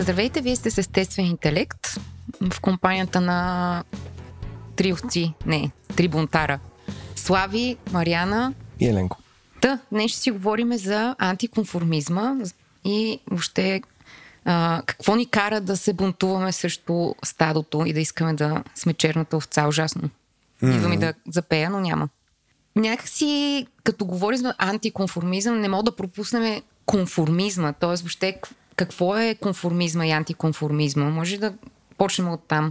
Здравейте, вие сте с естествен интелект в компанията на три овци, не, три бунтара. Слави, Мариана и Еленко. Та, днес ще си говорим за антиконформизма и въобще а, какво ни кара да се бунтуваме срещу стадото и да искаме да сме черната овца. Ужасно. Mm-hmm. Идва ми да запея, но няма. Някакси, като говорим за антиконформизъм, не мога да пропуснем конформизма. Т.е. въобще какво е конформизма и антиконформизма? Може да почнем от там.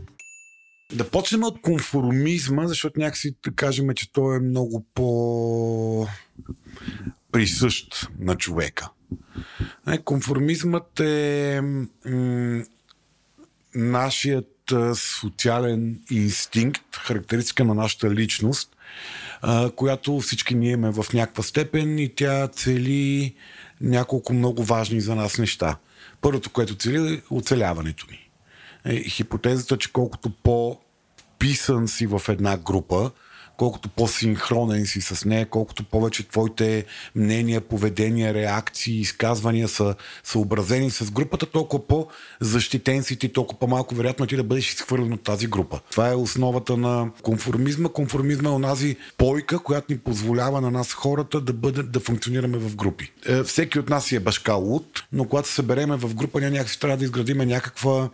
Да почнем от конформизма, защото някакси кажем, че той е много по присъщ на човека. Конформизмът е нашият социален инстинкт, характеристика на нашата личност, която всички ние имаме в някаква степен и тя цели няколко много важни за нас неща. Първото, което цели е оцеляването ни е хипотезата, че колкото по-писан си в една група, колкото по-синхронен си с нея, колкото повече твоите мнения, поведения, реакции, изказвания са съобразени с групата, толкова по-защитен си ти, толкова по-малко вероятно ти да бъдеш изхвърлен от тази група. Това е основата на конформизма. Конформизма е онази пойка, която ни позволява на нас хората да, бъде, да функционираме в групи. Е, всеки от нас си е башка луд, но когато се събереме в група, ние някакси трябва да изградиме някаква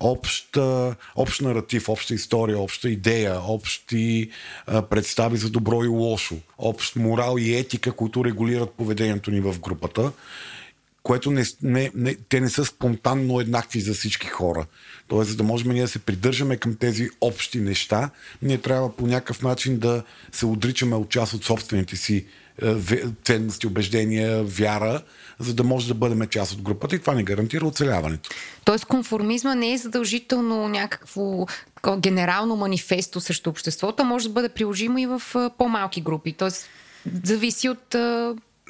обща, общ наратив, обща история, обща идея, общи представи за добро и лошо, общ морал и етика, които регулират поведението ни в групата, което не, не, не, те не са спонтанно еднакви за всички хора. Тоест, за да можем ние да се придържаме към тези общи неща, ние трябва по някакъв начин да се отричаме от част от собствените си ценности, убеждения, вяра, за да може да бъдем част от групата и това не гарантира оцеляването. Тоест конформизма не е задължително някакво генерално манифесто срещу обществото, може да бъде приложимо и в по-малки групи. Тоест зависи от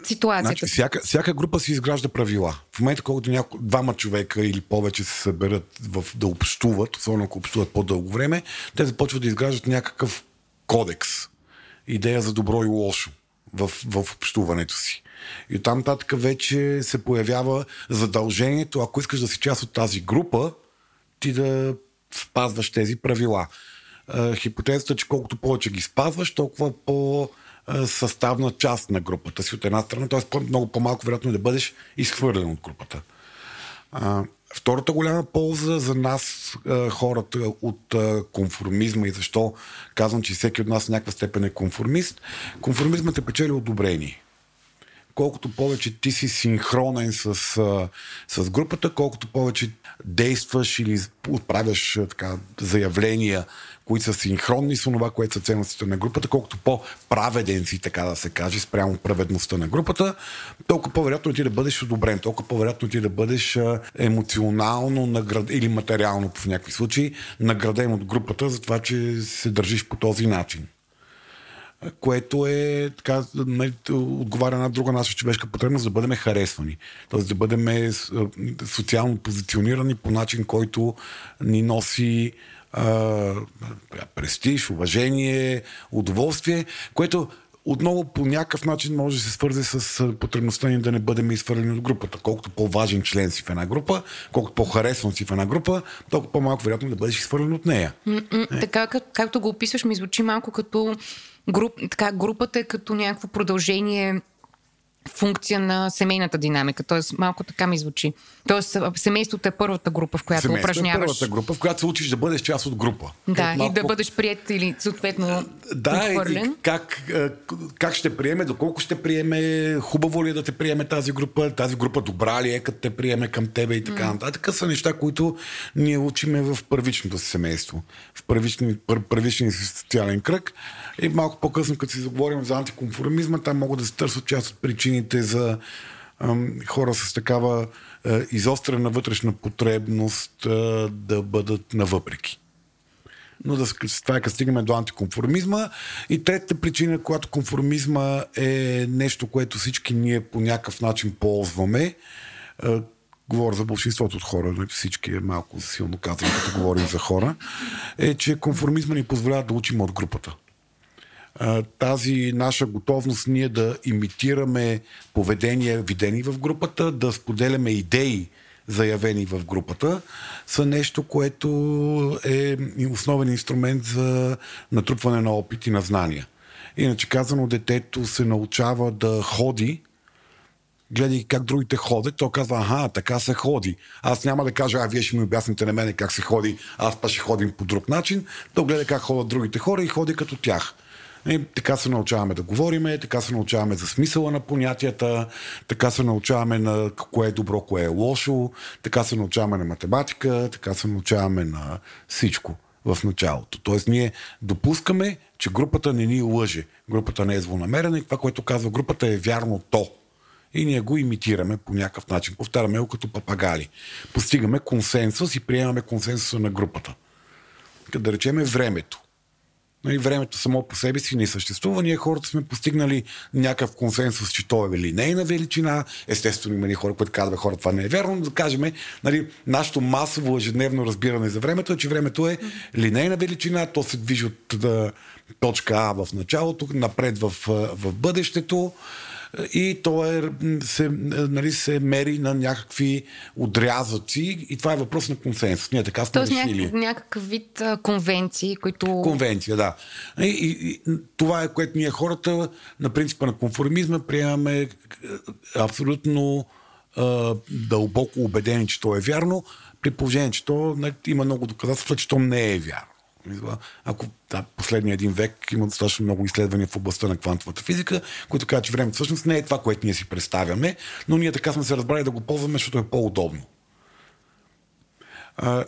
ситуацията. Значи, всяка, всяка група си изгражда правила. В момента, когато няко, двама човека или повече се съберат в, да общуват, особено ако общуват по-дълго време, те започват да изграждат някакъв кодекс. Идея за добро и лошо в, в общуването си. И оттам нататък вече се появява задължението, ако искаш да си част от тази група, ти да спазваш тези правила. Хипотезата, че колкото повече ги спазваш, толкова по- съставна част на групата си от една страна, т.е. много по-малко вероятно да бъдеш изхвърлен от групата. Втората голяма полза за нас, хората от конформизма и защо казвам, че всеки от нас в някаква степен е конформист, конформизмът е печели одобрение. Колкото повече ти си синхронен с, с групата, колкото повече действаш или отправяш така, заявления, които са синхронни с това, което са ценностите на групата, колкото по-праведен си, така да се каже, спрямо праведността на групата, толкова по-вероятно ти да бъдеш одобрен, толкова по-вероятно ти да бъдеш емоционално наград... или материално в някакви случаи награден от групата за това, че се държиш по този начин което е така, отговаря на друга наша човешка потребност да бъдем харесвани. Тоест да бъдем социално позиционирани по начин, който ни носи а, престиж, уважение, удоволствие, което отново по някакъв начин може да се свързи с потребността ни да не бъдем изхвърлени от групата. Колкото по-важен член си в една група, колкото по-харесван си в една група, толкова по-малко вероятно да бъдеш изхвърлен от нея. Е. Така, как, както го описваш, ми звучи малко като груп, така, групата е като някакво продължение функция на семейната динамика. Тоест, малко така ми звучи. Тоест, семейството е първата група, в която семейството е упражняваш. Е първата група, в която се учиш да бъдеш част от група. Да, и да бъдеш прият или съответно да, отхвърлен. И как, как ще приеме, доколко ще приеме, хубаво ли е да те приеме тази група, тази група добра ли е, като те приеме към тебе и така нататък. са неща, които ние учиме в първичното си семейство, в първичния, пър, първичния си социален кръг. И малко по-късно, като си заговорим за антиконформизма, там могат да се търсят част от причините за хора с такава изострена вътрешна потребност да бъдат навъпреки. Но да, това е като стигаме до антиконформизма. И третата причина, когато конформизма е нещо, което всички ние по някакъв начин ползваме, говоря за большинството от хора, нали, всички е малко силно казвам, като говорим за хора, е, че конформизма ни позволява да учим от групата тази наша готовност ние да имитираме поведения, видени в групата, да споделяме идеи, заявени в групата, са нещо, което е основен инструмент за натрупване на опит и на знания. Иначе казано, детето се научава да ходи, гледай как другите ходят, то казва, аха, така се ходи. Аз няма да кажа, а вие ще ми обясните на мене как се ходи, аз па ще ходим по друг начин. То гледа как ходят другите хора и ходи като тях. И така се научаваме да говориме, така се научаваме за смисъла на понятията, така се научаваме на кое е добро, кое е лошо, така се научаваме на математика, така се научаваме на всичко в началото. Тоест ние допускаме, че групата не ни лъже. Групата не е злонамерена и това, което казва групата е вярно то. И ние го имитираме по някакъв начин. Повтаряме го като папагали. Постигаме консенсус и приемаме консенсуса на групата. Като да речеме времето. Нали, времето само по себе си не съществува. Ние хората сме постигнали някакъв консенсус, че то е линейна величина. Естествено, има хора, които казват, хора, това не е вярно, но да кажем, нали, нашето масово ежедневно разбиране за времето е, че времето е линейна величина, то се движи от да, точка А в началото, напред в, в бъдещето и то е, се, нали, се мери на някакви отрязъци и това е въпрос на консенсус. Ние така сме Тоест решили. Няк- някакъв вид а, конвенции, които... Конвенция, да. И, и, и това е което ние хората на принципа на конформизма приемаме е, абсолютно а, дълбоко убедени, че то е вярно, при положение, че то не, има много доказателства, че то не е вярно. Ако да, последния един век има достатъчно много изследвания в областта на квантовата физика, които казват, че времето всъщност не е това, което ние си представяме, но ние така сме се разбрали да го ползваме, защото е по-удобно.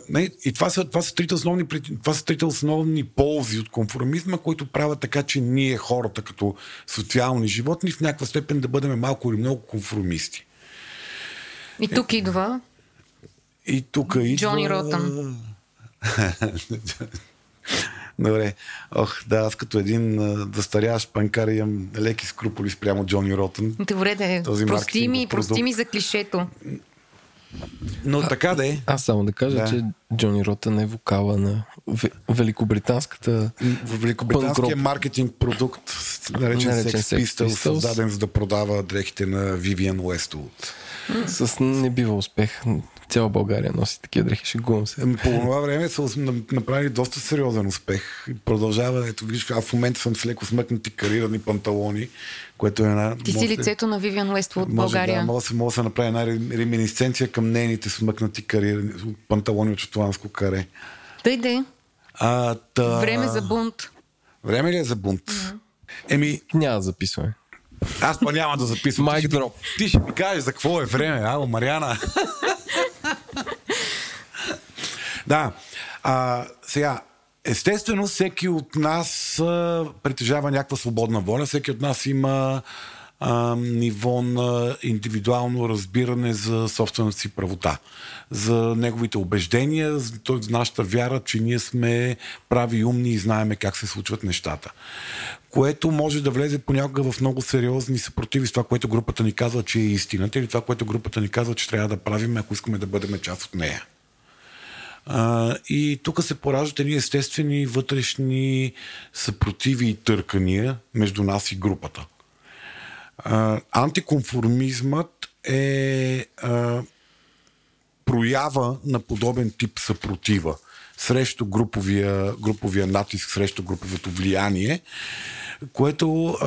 Не, и това са, това, са трите основни, това са трите основни ползи от конформизма, които правят така, че ние хората като социални животни в някаква степен да бъдем малко или много конформисти. И тук идва И тук идва... Джони Ротън. Добре. Ох, да, аз като един застаряващ панкар имам леки скруполи спрямо Джони Ротън. Добре, да е. Този Прости ми, прости ми за клишето. Но така да е. Аз само да кажа, Да. че Джони Ротън е вокала на Ве- великобританската В Великобританския маркетинг продукт, наречен, Наречен Sex Sex Pistols, Pistols. създаден за да продава дрехите на Vivian Westwood. с не бива успех. Цяла България носи такива дрехи, шегувам се. Ами, По това време са направили доста сериозен успех. Продължава, ето виждаш, аз в момента съм с леко смъкнати карирани панталони, което е една... Ти си лицето на Вивиан Уество от България. да, може, да се- може да се направи една ре- реминисценция към нейните смъкнати карирани панталони от шотландско каре. Тъй де. А, та... Време за бунт. Време ли е за бунт? Еми, Няма да записваме. аз па няма да записвам. Майк Ти ще ми- дроп. Ти ще ми кажеш за какво е време, ало, Мариана. да. А, сега, естествено, всеки от нас а, притежава някаква свободна воля, всеки от нас има а, ниво на индивидуално разбиране за собствената си правота, за неговите убеждения, за за нашата вяра, че ние сме прави умни и знаеме как се случват нещата. Което може да влезе понякога в много сериозни съпротиви с това, което групата ни казва, че е истината или това, което групата ни казва, че трябва да правим, ако искаме да бъдем част от нея. А, и тук се пораждат едни естествени вътрешни съпротиви и търкания между нас и групата. А, антиконформизмът е а, проява на подобен тип съпротива срещу груповия, груповия натиск, срещу груповото влияние, което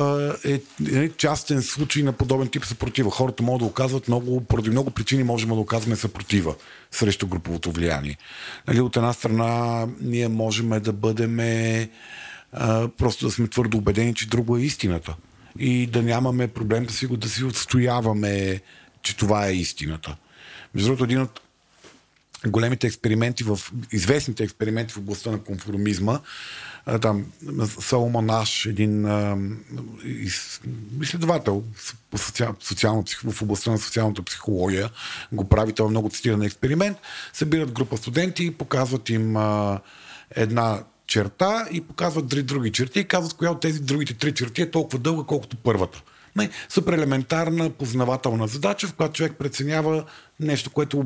е, е частен случай на подобен тип съпротива. Хората могат да оказват много, поради много причини можем да оказваме съпротива срещу груповото влияние. Нали, от една страна ние можем да бъдем просто да сме твърдо убедени, че друго е истината. И да нямаме проблем да си го да си отстояваме, че това е истината. Между другото, един от големите експерименти в известните експерименти в областта на конформизма. Там Саломон Наш, един изследовател социално, в областта на социалната психология, го прави, това е много цитиран експеримент. Събират група студенти показват им една черта и показват три други черти и казват коя от тези другите три черти е толкова дълга, колкото първата. Не, супер елементарна познавателна задача, в която човек преценява нещо, което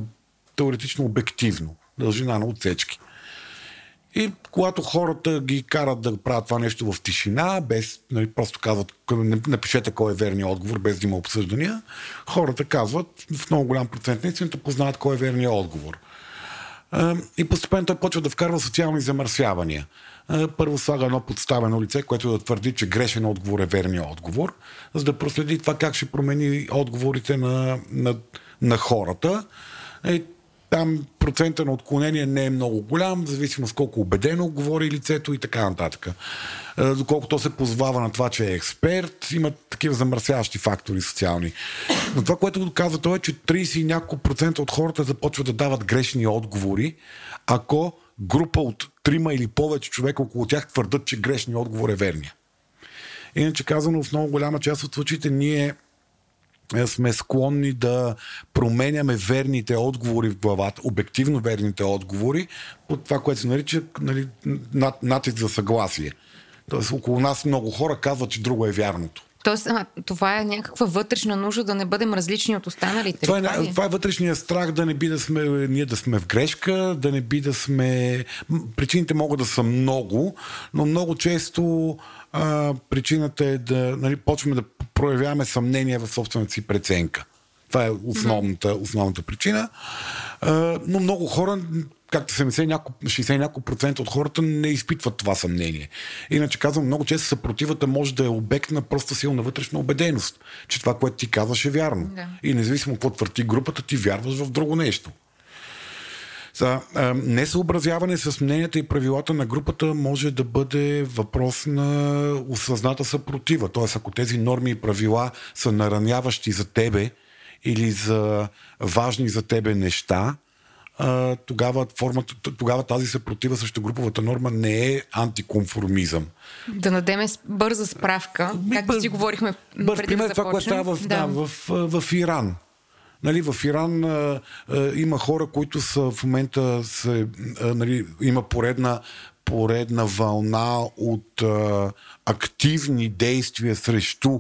теоретично обективно. Дължина на отсечки. И когато хората ги карат да правят това нещо в тишина, без, нали, просто казват, напишете кой е верният отговор, без да има обсъждания, хората казват, в много голям процент наистина познават кой е верният отговор. И постепенно той почва да вкарва социални замърсявания. Първо слага едно подставено лице, което да твърди, че грешен отговор е верният отговор, за да проследи това как ще промени отговорите на, на, на хората. И там процента на отклонение не е много голям, в зависимост колко убедено говори лицето и така нататък. Доколко то се позвава на това, че е експерт, има такива замърсяващи фактори социални. Но това, което доказва той е, че 30 и няколко процента от хората започват да дават грешни отговори, ако група от трима или повече човека около тях твърдат, че грешният отговор е верния. Иначе казано, в много голяма част от случаите ние е, сме склонни да променяме верните отговори в главата, обективно верните отговори, по това, което се нарича нали, натиск за съгласие. Тоест, около нас много хора казват, че друго е вярното. Тоест, а, това е някаква вътрешна нужда да не бъдем различни от останалите. Това е, това е, това е вътрешния страх да не би да сме, ние да сме в грешка, да не би да сме... Причините могат да са много, но много често а, причината е да нали, почваме да проявяваме съмнение в собствената си преценка. Това е основната, основната причина. Но много хора, както 70 няколко, 60 няколко процента от хората не изпитват това съмнение. Иначе казвам, много често съпротивата може да е обект на просто силна вътрешна убеденост, че това, което ти казваш е вярно. Да. И независимо какво твърди групата, ти вярваш в друго нещо. За, а, несъобразяване с мненията и правилата на групата може да бъде въпрос на осъзната съпротива. Тоест, ако тези норми и правила са нараняващи за тебе или за важни за тебе неща, а, тогава, формата, тогава тази съпротива срещу груповата норма не е антиконформизъм. Да надеме бърза справка, както си говорихме Бърз пример, това, което става в, да. да, в, в, в Иран. Нали, в Иран а, а, има хора, които са в момента се, а, нали, има поредна, поредна вълна от а, активни действия срещу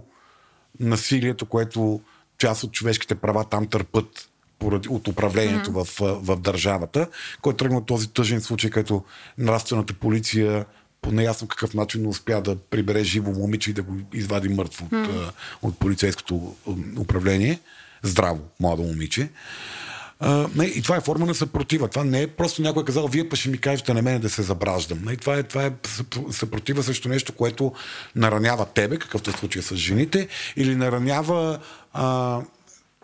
насилието, което част от човешките права там търпат поради, от управлението mm-hmm. в, в държавата, който тръгна този тъжен случай, като нравствената полиция по неясно какъв начин успя да прибере живо момиче и да го извади мъртво mm. от, от полицейското управление здраво младо момиче. А, не, и това е форма на съпротива. Това не е просто някой казал, вие па ще ми кажете на мене да се забраждам. Не, това, е, това е съпротива срещу нещо, което наранява тебе, какъвто е случай с жените, или наранява а,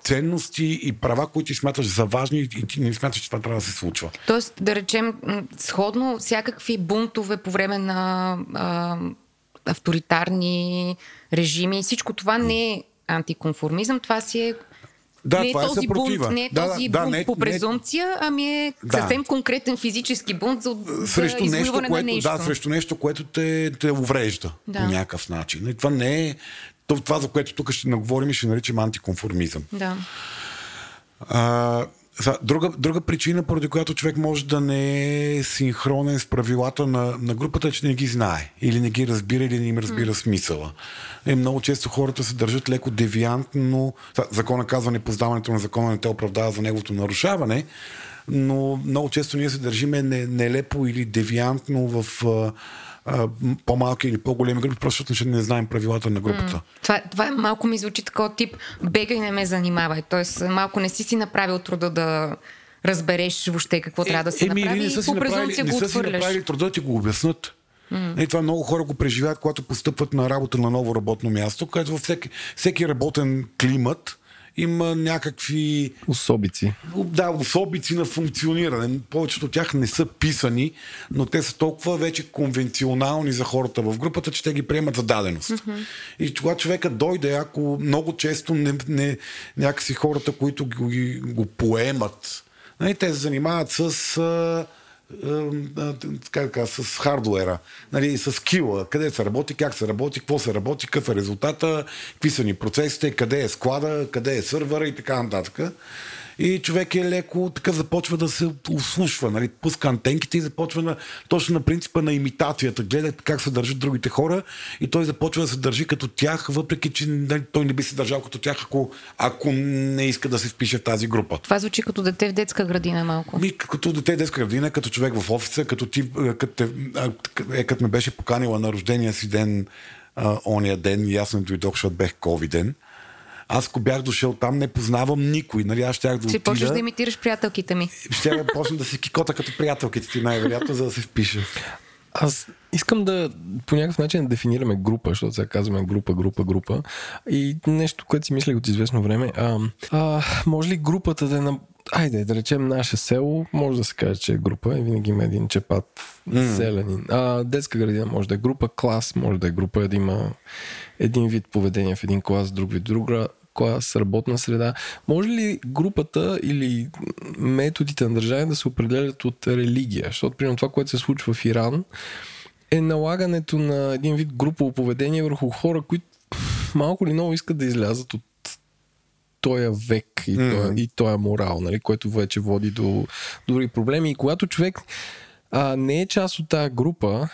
ценности и права, които ти смяташ за важни и ти не смяташ, че това трябва да се случва. Тоест, да речем, сходно всякакви бунтове по време на а, авторитарни режими, всичко това не е антиконформизъм, това си е да, не е този съпротива. бунт, не е да, този да, бунт не, по презумпция, не, ами е да. съвсем конкретен физически бунт за, срещу за нещо, което, на нещо. Да, срещу нещо, което те, те уврежда да. по някакъв начин. И това не е това, за което тук ще наговорим и ще наричам антиконформизъм. Да. А, Друга, друга причина, поради която човек може да не е синхронен с правилата на, на групата, е, че не ги знае. Или не ги разбира, или не им разбира mm. смисъла. Е, много често хората се държат леко девиантно. Закона казва, непознаването на закона не те оправдава за неговото нарушаване, но много често ние се държиме нелепо или девиантно в по-малки или по-големи групи, просто защото не знаем правилата на групата. Mm. Това, това малко ми звучи такова тип бегай не ме занимавай. Тоест малко не си си направил труда да разбереш въобще какво е, трябва да се еми, направи не са си направили, не са си направили труда да ти го обяснат. Mm. И това много хора го преживяват, когато постъпват на работа на ново работно място, където във всеки, всеки работен климат има някакви... Особици. Да, особици на функциониране. Повечето от тях не са писани, но те са толкова вече конвенционални за хората в групата, че те ги приемат за даденост. Mm-hmm. И когато човека дойде, ако много често не, не, някакси хората, които го, го поемат, Нали, те се занимават с а, а, как, с хардуера, нали, с кила, къде се работи, как се работи, какво се работи, какъв е резултата, какви са ни процесите, къде е склада, къде е сървъра и така нататък. И човек е леко така започва да се услушва, нали, пуска антенките и започва на, точно на принципа на имитацията. Гледа как се държат другите хора и той започва да се държи като тях, въпреки че нали, той не би се държал като тях, ако, ако не иска да се впише в тази група. Това звучи като дете в детска градина малко. Ми, като дете в детска градина, като човек в офиса, като ти, като, е, като ме беше поканила на рождения си ден, а, ония ден и аз не дойдох, защото бех ковиден. Аз ако бях дошъл там, не познавам никой. Нали, аз щях да Ще отида. почнеш да имитираш приятелките ми. Ще да почна да си кикота като приятелките ти, най-вероятно, за да се впиша. Аз искам да по някакъв начин да дефинираме група, защото сега казваме група, група, група. И нещо, което си мислех от известно време. А, а, може ли групата да е на Айде, да речем наше село, може да се каже, че е група и винаги има един чепат mm. селянин. А, детска градина може да е група, клас може да е група, да има един вид поведение в един клас, друг вид друга клас, работна среда. Може ли групата или методите на държаве да се определят от религия? Защото, примерно, това, което се случва в Иран, е налагането на един вид групово поведение върху хора, които малко или много искат да излязат от този век и, mm. този, и този морал, нали, който вече води до други проблеми. И когато човек а, не е част от тази група,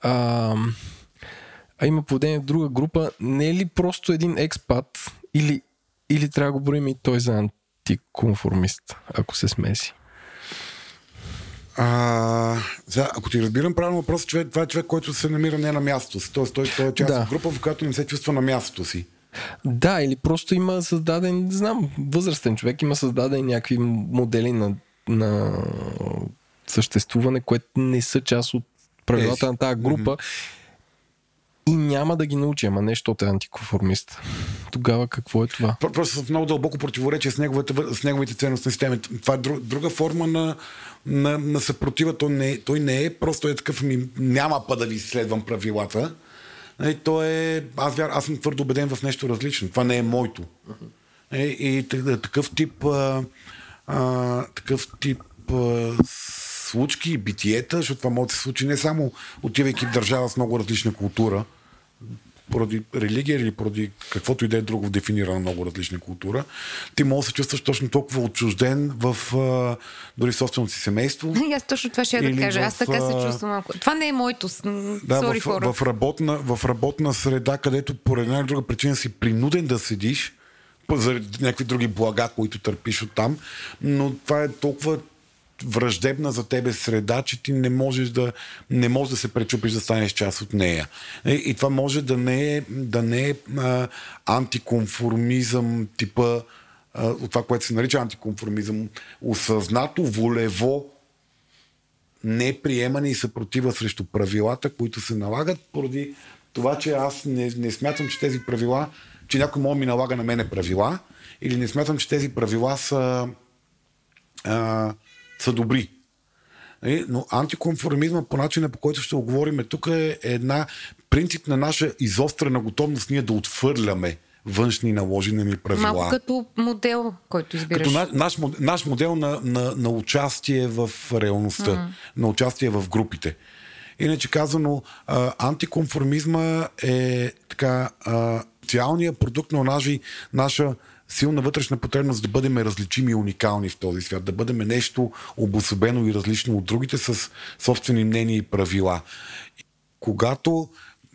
а, а има поведение в друга група, не е ли просто един експат или, или трябва да го броим и той за антиконформист, ако се смеси? А, за, ако ти разбирам правилно въпрос, човек, това е човек, който се намира не на мястото си. Тоест, той, той е част Да. от група, в която не се чувства на мястото си. Да, или просто има създаден, не знам, възрастен човек има създаден някакви модели на, на съществуване, което не са част от правилата Е, на тази група. И няма да ги научи, ама нещо от е антиконформист. Тогава какво е това? Про- Просто в много дълбоко противоречие с, неговите, с неговите ценностни системи. Това е друг, друга форма на, на, на съпротива. Той не, той не е просто е такъв, ми, няма па да ви следвам правилата. Е, той е, аз, вяр, аз съм твърдо убеден в нещо различно. Това не е моето. Е, и т- такъв тип, а, а, такъв тип а, случки и битиета, защото това може да се случи не само отивайки в държава с много различна култура, поради религия или поради каквото и да е друго дефинирана много различна култура, ти може да се чувстваш точно толкова отчужден в а, дори в собственото си семейство. Аз точно това ще я да кажа. Аз в, така се чувствам малко. Това не е моето. Да, Sorry, в, хора. в, работна, в работна среда, където по една или друга причина си принуден да седиш, заради някакви други блага, които търпиш от там, но това е толкова враждебна за тебе среда, че ти не можеш да, не можеш да се пречупиш да станеш част от нея. И, това може да не е, да не е а, антиконформизъм типа а, от това, което се нарича антиконформизъм, осъзнато, волево неприемане и съпротива срещу правилата, които се налагат, поради това, че аз не, не смятам, че тези правила, че някой може ми налага на мене правила, или не смятам, че тези правила са, а, са добри. Нали? Но антиконформизма по начина по който ще оговорим тук е една принцип на наша изострена готовност ние да отвърляме външни наложени ни правила. Малко като модел, който избираш. Като на, наш, наш модел на, на, на участие в реалността, mm. на участие в групите. Иначе казано, а, антиконформизма е така а, цялният продукт на онази наша силна вътрешна потребност да бъдем различими и уникални в този свят, да бъдем нещо обособено и различно от другите с собствени мнения и правила. Когато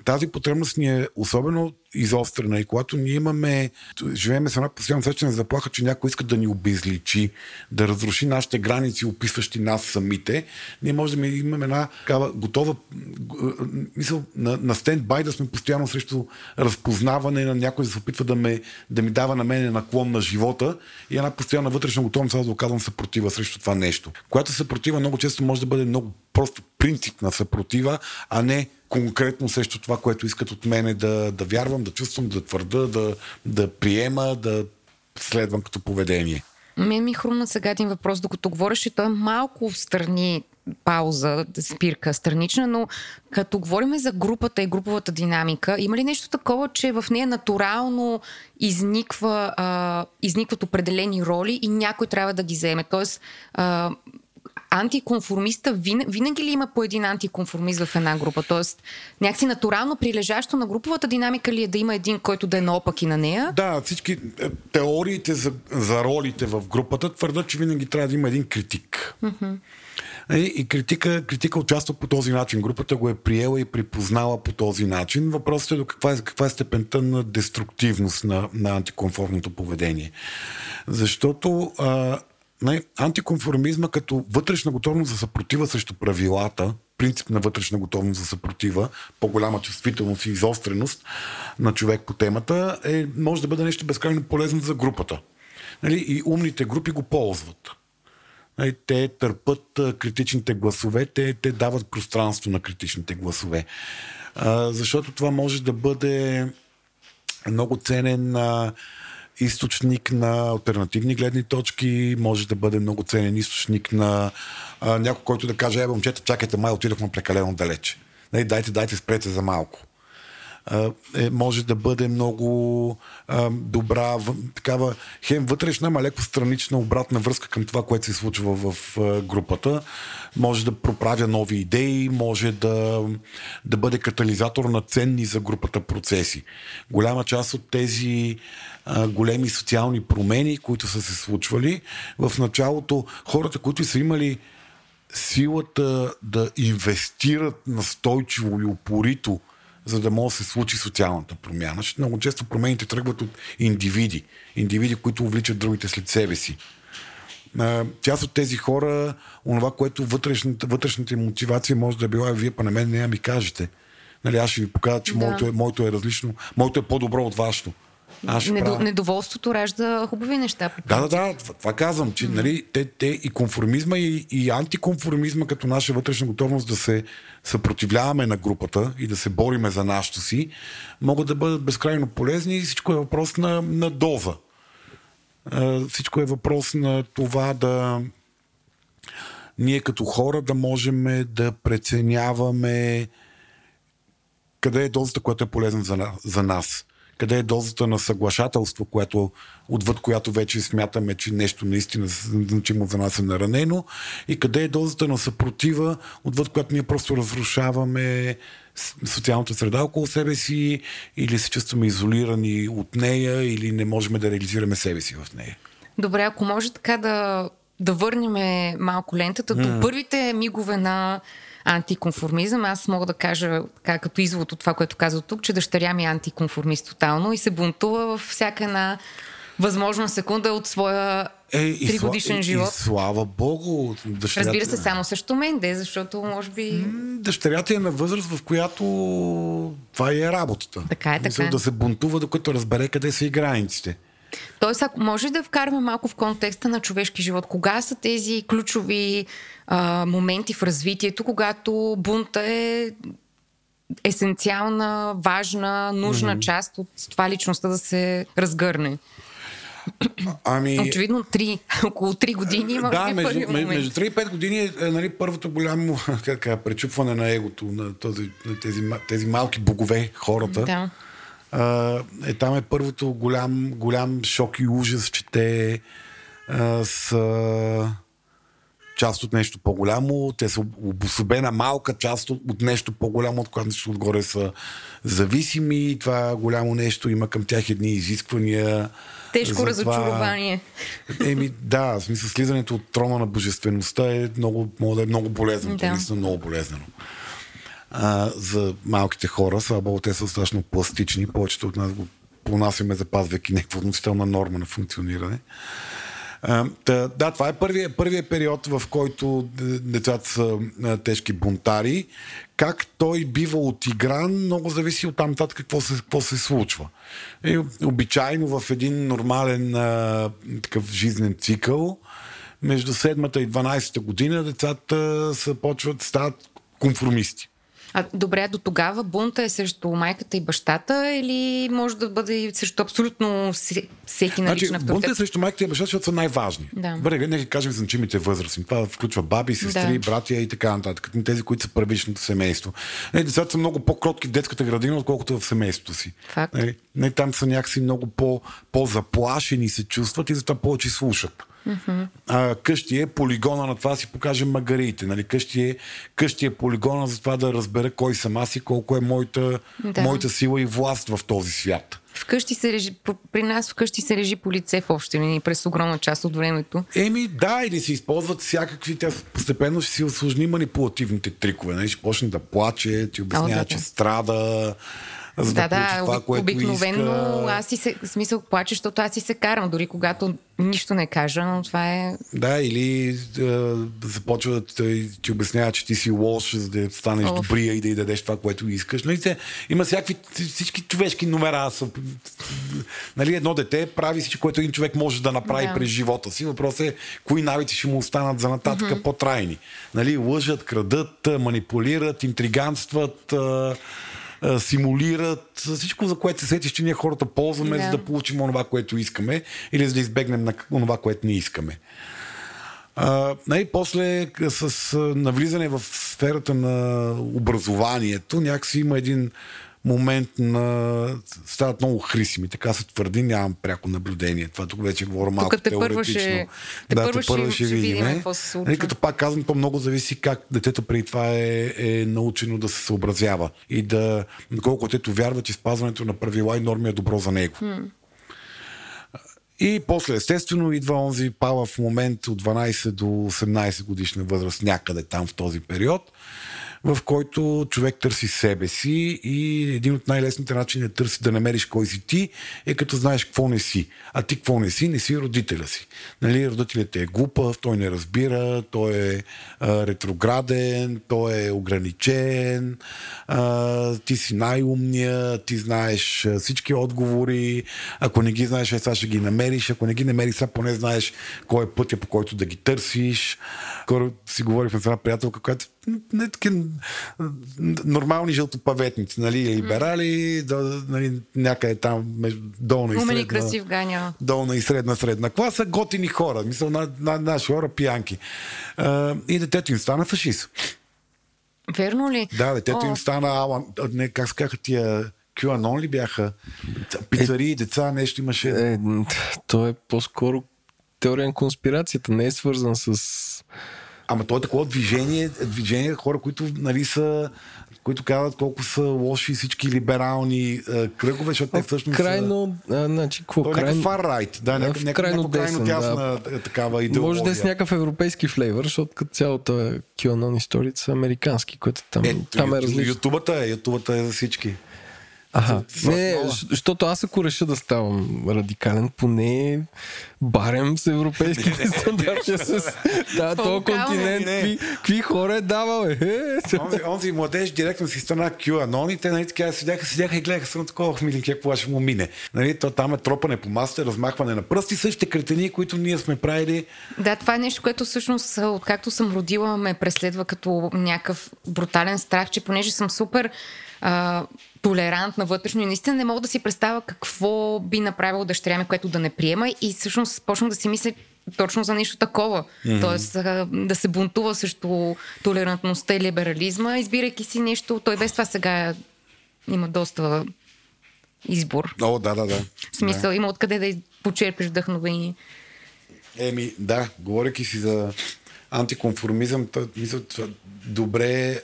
тази потребност ни е особено изострена и когато ние имаме, живееме с една постоянно сечена заплаха, че някой иска да ни обезличи, да разруши нашите граници, описващи нас самите, ние може да имаме една такава готова г- мисъл на, на стендбай да сме постоянно срещу разпознаване на някой да се опитва да, ме, да ми дава на мене наклон на живота и една постоянна вътрешна готовност да оказвам съпротива срещу това нещо. Която съпротива много често може да бъде много просто принцип на съпротива, а не конкретно срещу това, което искат от мене да, да вярвам, да чувствам, да твърда, да, да приема, да следвам като поведение. Мен ми хрумна сега един въпрос, докато говориш, и той е малко в страни пауза, спирка странична, но като говорим за групата и груповата динамика, има ли нещо такова, че в нея натурално изниква, а, изникват определени роли и някой трябва да ги вземе? Тоест, а, антиконформиста винаги ли има по един антиконформист в една група? Тоест, някакси натурално прилежащо на груповата динамика ли е да има един, който да е наопак и на нея? Да, всички е, теориите за, за ролите в групата твърдат, че винаги трябва да има един критик. Mm-hmm. И критика, критика участва по този начин. Групата го е приела и припознала по този начин. Въпросът е до каква е, каква е степента на деструктивност на, на антиконформното поведение. Защото а, не, антиконформизма като вътрешна готовност за съпротива срещу правилата, принцип на вътрешна готовност за съпротива, по-голяма чувствителност и изостреност на човек по темата, е, може да бъде нещо безкрайно полезно за групата. Нали? И умните групи го ползват. Нали? Те търпат критичните гласове, те, те дават пространство на критичните гласове. А, защото това може да бъде много ценен а, източник на альтернативни гледни точки, може да бъде много ценен източник на а, някой, който да каже, е, момчета, чакайте, май отидохме прекалено далече. Не, дайте, дайте, спрете за малко. Е, може да бъде много а, добра, в, такава хем вътрешна, ма леко странична обратна връзка към това, което се случва в а, групата. Може да проправя нови идеи, може да, да бъде катализатор на ценни за групата процеси. Голяма част от тези а, големи социални промени, които са се случвали. В началото хората, които са имали силата да инвестират настойчиво и упорито, за да може да се случи социалната промяна. Защото много често промените тръгват от индивиди. Индивиди, които увличат другите след себе си. Част от тези хора, онова, което вътрешната, вътрешната мотивация може да е била, вие па на мен не ми кажете. Нали, аз ще ви покажа, че да. моето, е, моето е различно, моето е по-добро от вашето. Аз Недо, правя... Недоволството ражда хубави неща. Да, да, да, това, това казвам, че mm-hmm. нали, те, те и конформизма и, и антиконформизма като наша вътрешна готовност да се съпротивляваме на групата и да се бориме за нашото си, могат да бъдат безкрайно полезни и всичко е въпрос на, на доза. Всичко е въпрос на това да ние като хора да можем да преценяваме къде е дозата, която е полезна за, за нас къде е дозата на съглашателство, което, отвъд която вече смятаме, че нещо наистина значимо за нас е наранено и къде е дозата на съпротива, отвъд която ние просто разрушаваме социалната среда около себе си или се чувстваме изолирани от нея или не можем да реализираме себе си в нея. Добре, ако може така да, да върнем малко лентата mm. до първите мигове на антиконформизъм. Аз мога да кажа, така, като извод от това, което казва тук, че дъщеря ми е антиконформист тотално и се бунтува във всяка една възможна секунда от своя е, тригодишен и, живот. И, слава богу. Дъщерята... Разбира се, само също мен, де, защото може би... Дъщерята е на възраст, в която това е работата. Така е, така. Мисля, да се бунтува, докато разбере къде са и границите. Тоест, ако може да вкараме малко в контекста на човешки живот, кога са тези ключови а, моменти в развитието, когато бунта е есенциална, важна, нужна mm-hmm. част от това личността да се разгърне? Ами... Очевидно, три, около 3 години има Да, между, между, между 3 и 5 години е, е нали, първото голямо как, пречупване на егото на, този, на тези, тези малки богове, хората. Да е, там е първото голям, голям шок и ужас, че те а, са част от нещо по-голямо, те са обособена малка част от, от нещо по-голямо, от което нещо отгоре са зависими. Това голямо нещо има към тях едни изисквания. Тежко разочарование. Еми, да, в смисъл слизането от трона на божествеността е много, може да е много болезнено. Да. наистина много болезнено а, за малките хора. Слава Богу, те са страшно пластични. Повечето от нас го понасяме, запазвайки някаква относителна норма на функциониране. А, да, това е първият първия период, в който децата са тежки бунтари. Как той бива отигран, много зависи от там нататък какво се, какво се случва. И, обичайно в един нормален а, такъв жизнен цикъл, между седмата и 12-та година децата са почват, стават конформисти. А добре, до тогава бунта е срещу майката и бащата или може да бъде и срещу абсолютно се- всеки наличен Значи, авторитет? бунта е срещу майката и бащата, защото са най-важни. Да. Добре, нека кажем значимите възрастни. Това включва баби, сестри, Да. братя и така нататък. Тези, които са първичното семейство. Не, децата са много по-кротки в детската градина, отколкото в семейството си. Факт. Не, не, там са някакси много по, по-заплашени се чувстват и затова повече слушат. А, къщи е полигона на това да си покажем магариите. Нали? Къщи, е, къщи е полигона за това да разбера кой съм аз и колко е моята, Да. моята сила и власт в този свят. Вкъщи се режи, при нас вкъщи се режи по лице в общи линии през огромна част от времето. Еми, да, или се използват всякакви, тя постепенно ще си осложни манипулативните трикове. Нали? Ще почне да плаче, ти обяснява, О, да, че да. страда, за да, Да, да, това, което обикновено иска. аз си се, смисъл плача, защото аз си се карам, дори когато нищо не кажа, но това е... Да, или е, започва да ти, ти обяснява, че ти си лош, за да станеш Оф. добрия и да й дадеш това, което искаш. Нали, те, има всякакви всички човешки номера. Са, нали, едно дете прави всичко, което един човек може да направи Да. през живота си. Въпросът е кои навици ще му останат за нататък mm-hmm. по-трайни. Нали, лъжат, крадат, манипулират, интриганстват. А, симулират всичко, за което се сетиш, че ние хората ползваме, Да. за да получим онова, което искаме или за да избегнем на онова, което не искаме. А, нали, после с навлизане в сферата на образованието, някакси има един момент на... стават много хрисими. Така се твърди, нямам пряко наблюдение. Това тук вече говоря малко те първа теоретично. ще- те да, те първа ще- ще, ще видим видим. какво се случва. Нали, като пак казвам, то много зависи как детето преди това е, е научено да се съобразява и да, колко детето вярва, че спазването на правила и норми е добро за него. И после, естествено, идва онзи палав момент от 12 до 18 годишна възраст, някъде там в този период, в който човек търси себе си и един от най-лесните начини да търси да намериш кой си ти е като знаеш какво не си. А ти какво не си? Не си родителя си. Нали, родителят е глупав, той не разбира, той е а, ретрограден, той е ограничен, а, ти си най-умния, ти знаеш всички отговори, ако не ги знаеш, е, сега ще ги намериш, ако не ги намериш, сега поне знаеш кой е пътя, по който да ги търсиш. Скоро си говорихме с една приятелка, която не такива нормални жълтопаветници, нали, либерали, нали, някъде там между долна и средна красив ганя. долна и средна средна класа, готини хора, мисъл на, на, наши хора пиянки. А, и детето им стана фашист. Верно ли? Да, детето О, им стана Алан, не, как се казаха тия QAnon ли бяха? Пицари, деца, нещо имаше. Е, то е по-скоро теория на конспирацията. Не е свързан с... Ама то е такова движение, движение хора, които нали, са които казват колко са лоши всички либерални е, кръгове, защото те всъщност крайно... А, значи, какво? са... То е крайно... някакъв far right, да, някакъв, някакъв, крайно някакъв крайно дясна да. такава идеология. Може да е с някакъв европейски флейвър, защото като цялата QAnon истории са американски, което там, Е, там е различно. Ютубата е, ютубата е за всички. Ага. с Не, защото аз ако реша да ставам радикален, поне барем с европейските стандарти. С... Да, този По-локално. континент, Не. какви, хора е давал, е? е. Онзи, онзи младеж директно си стана QAnon и те нали, така седяха, седяха и гледаха само такова в милинки, какво ще му мине. Нали, то там е тропане по масата, размахване на пръсти, същите кретени, които ние сме правили. Да, това е нещо, което всъщност, откакто съм родила, ме преследва като някакъв брутален страх, че понеже съм супер а, толерантна вътрешно и наистина не мога да си представя какво би направила дъщеря ми, което да не приема и всъщност почна да си мисля точно за нещо такова. Mm-hmm. Тоест да се бунтува срещу толерантността и либерализма, избирайки си нещо. Той без това сега има доста избор. О, да, да, да. В смисъл, има откъде да почерпиш вдъхновение. Еми, да, говоряки си за антиконформизъм, то, мисля, добре.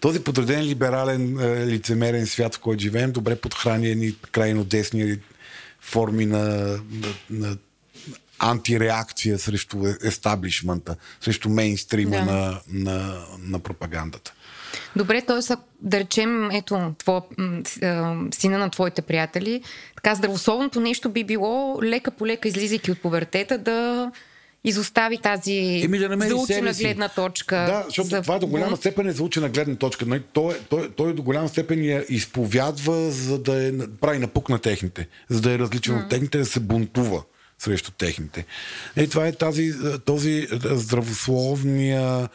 Този подреден либерален, а, лицемерен свят, в който живеем, добре подхрани едни крайно десни форми на, на, на антиреакция срещу естаблишмента, срещу мейнстрима Да. на, на, на пропагандата. Добре, т.е. да речем, ето, твоя, а, сина на твоите приятели, така здравословното нещо би било лека по лека, излизайки от пубертета, да изостави тази Еми да заучена гледна точка. Да, защото за това до голяма степен е заучена гледна точка. Нали, Той, той, той до голяма степен я изповядва, за да е, прави напук на техните, за да е различен от техните, да се бунтува срещу техните. Е, това е тази, този здравословния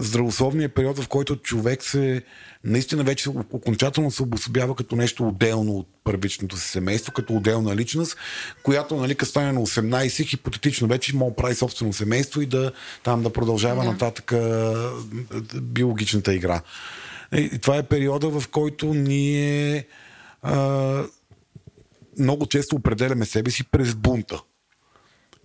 здравословния период, в който човек се наистина вече окончателно се обособява като нещо отделно от първичното си семейство, като отделна личност, която, нали, като стане на 18, хипотетично вече може да прави собствено семейство и да там да продължава да. нататък биологичната игра. И това е периода, в който ние а, много често определяме себе си през бунта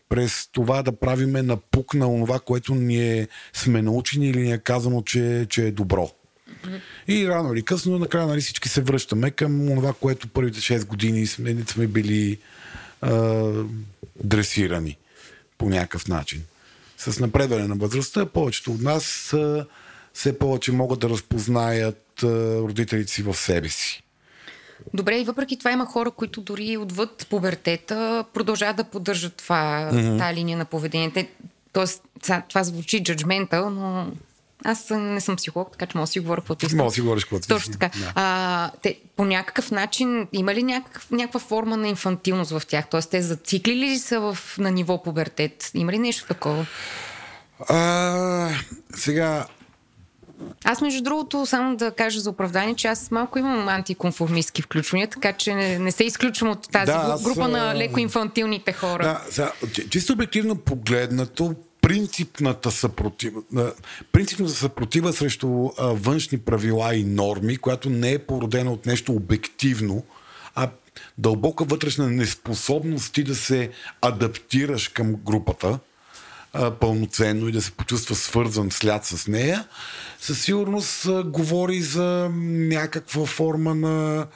през това да правиме напук на това, което ние сме научени или ни е казано, че, че е добро. Mm-hmm. И рано или късно, накрая нали, всички се връщаме към това, което първите 6 години сме, сме били а, дресирани по някакъв начин. С напредване на възрастта, повечето от нас а, все повече могат да разпознаят а, родителите си в себе си. Добре, и въпреки това има хора, които дори отвъд пубертета продължават да поддържат това, mm-hmm. тази линия на поведение. Тоест, това звучи джаджментал, но аз не съм психолог, така че мога да си говоря каквото искам. Мога да си говориш каквото Точно така. Да. А, те, по някакъв начин има ли някакъв, някаква форма на инфантилност в тях? Тоест, те зациклили ли са в, на ниво пубертет? Има ли нещо такова? А, сега, аз, между другото, само да кажа за оправдание, че аз малко имам антиконформистски включвания, така че не, не се изключвам от тази да, група аз, на леко инфантилните хора. Да, сега, чисто обективно погледнато, принципната съпротива, принципната съпротива срещу а, външни правила и норми, която не е породена от нещо обективно, а дълбока вътрешна неспособност ти да се адаптираш към групата, пълноценно и да се почувства свързан след с нея, със сигурност говори за някаква форма на,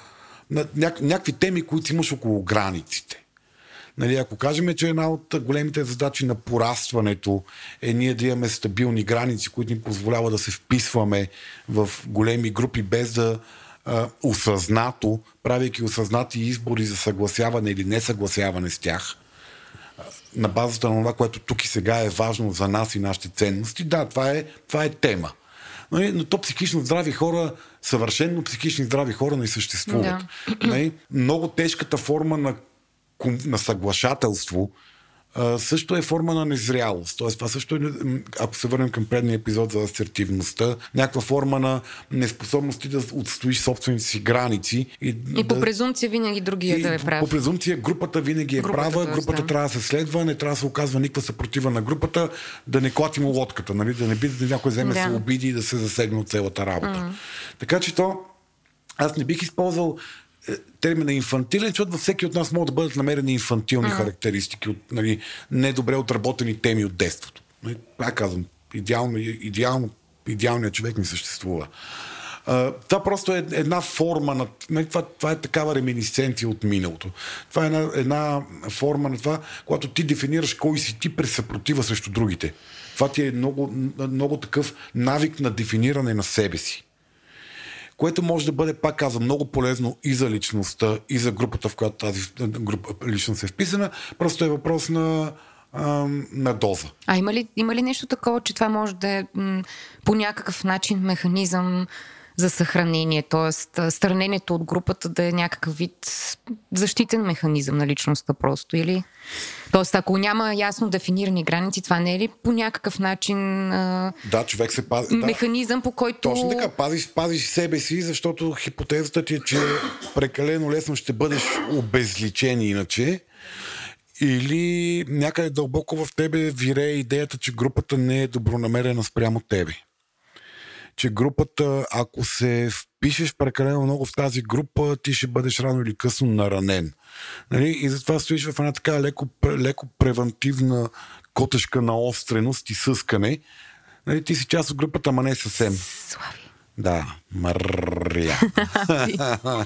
на ня, някакви теми, които имаш около границите. Нали, ако кажем, че една от големите задачи на порастването е ние да имаме стабилни граници, които ни позволява да се вписваме в големи групи без да а, осъзнато, правейки осъзнати избори за съгласяване или несъгласяване с тях – на базата на това, което тук и сега е важно за нас и нашите ценности, да, това е, това е тема. Но, но то психично здрави хора, съвършенно психично здрави хора не съществуват. Да. Нали? Много тежката форма на, на съглашателство, също е форма на незрялост. Тоест, това също е, ако се върнем към предния епизод за асертивността, някаква форма на неспособност да отстоиш собствените си граници. И, и по презумпция винаги другия да е прав. По презумпция групата винаги е групата, права, групата да. трябва да се следва, не трябва да се оказва никаква съпротива на групата, да не клатим лодката, нали? да не би да някой вземе да. се обиди и да се засегне от цялата работа. Mm. Така че то аз не бих използвал термина инфантилен, защото във всеки от нас могат да бъдат намерени инфантилни mm. характеристики от нали, недобре отработени теми от детството. Нали, пак казвам, идеално, идеално, идеалният човек не съществува. Това просто е една форма на. Не, това, това е такава реминисценция от миналото. Това е една, една форма на това, когато ти дефинираш кой си ти през съпротива срещу другите. Това ти е много, много такъв навик на дефиниране на себе си което може да бъде, пак казвам, много полезно и за личността, и за групата, в която тази група личност е вписана. Просто е въпрос на, на доза. А има ли, има ли нещо такова, че това може да е по някакъв начин механизъм за съхранение, т.е. странението от групата да е някакъв вид защитен механизъм на личността просто, или? Тоест, ако няма ясно дефинирани граници, това не е ли по някакъв начин а... да, човек се пази, механизъм, по който... Точно така, пазиш, пазиш себе си, защото хипотезата ти е, че прекалено лесно ще бъдеш обезличен иначе, или някъде дълбоко в тебе вирее идеята, че групата не е добронамерена спрямо тебе че групата, ако се впишеш прекалено много в тази група, ти ще бъдеш рано или късно наранен. Нали? И затова стоиш в една така леко, леко превентивна котешка на остреност и съскане. Нали? Ти си част от групата, ама не съвсем. Слави. Да, Мария.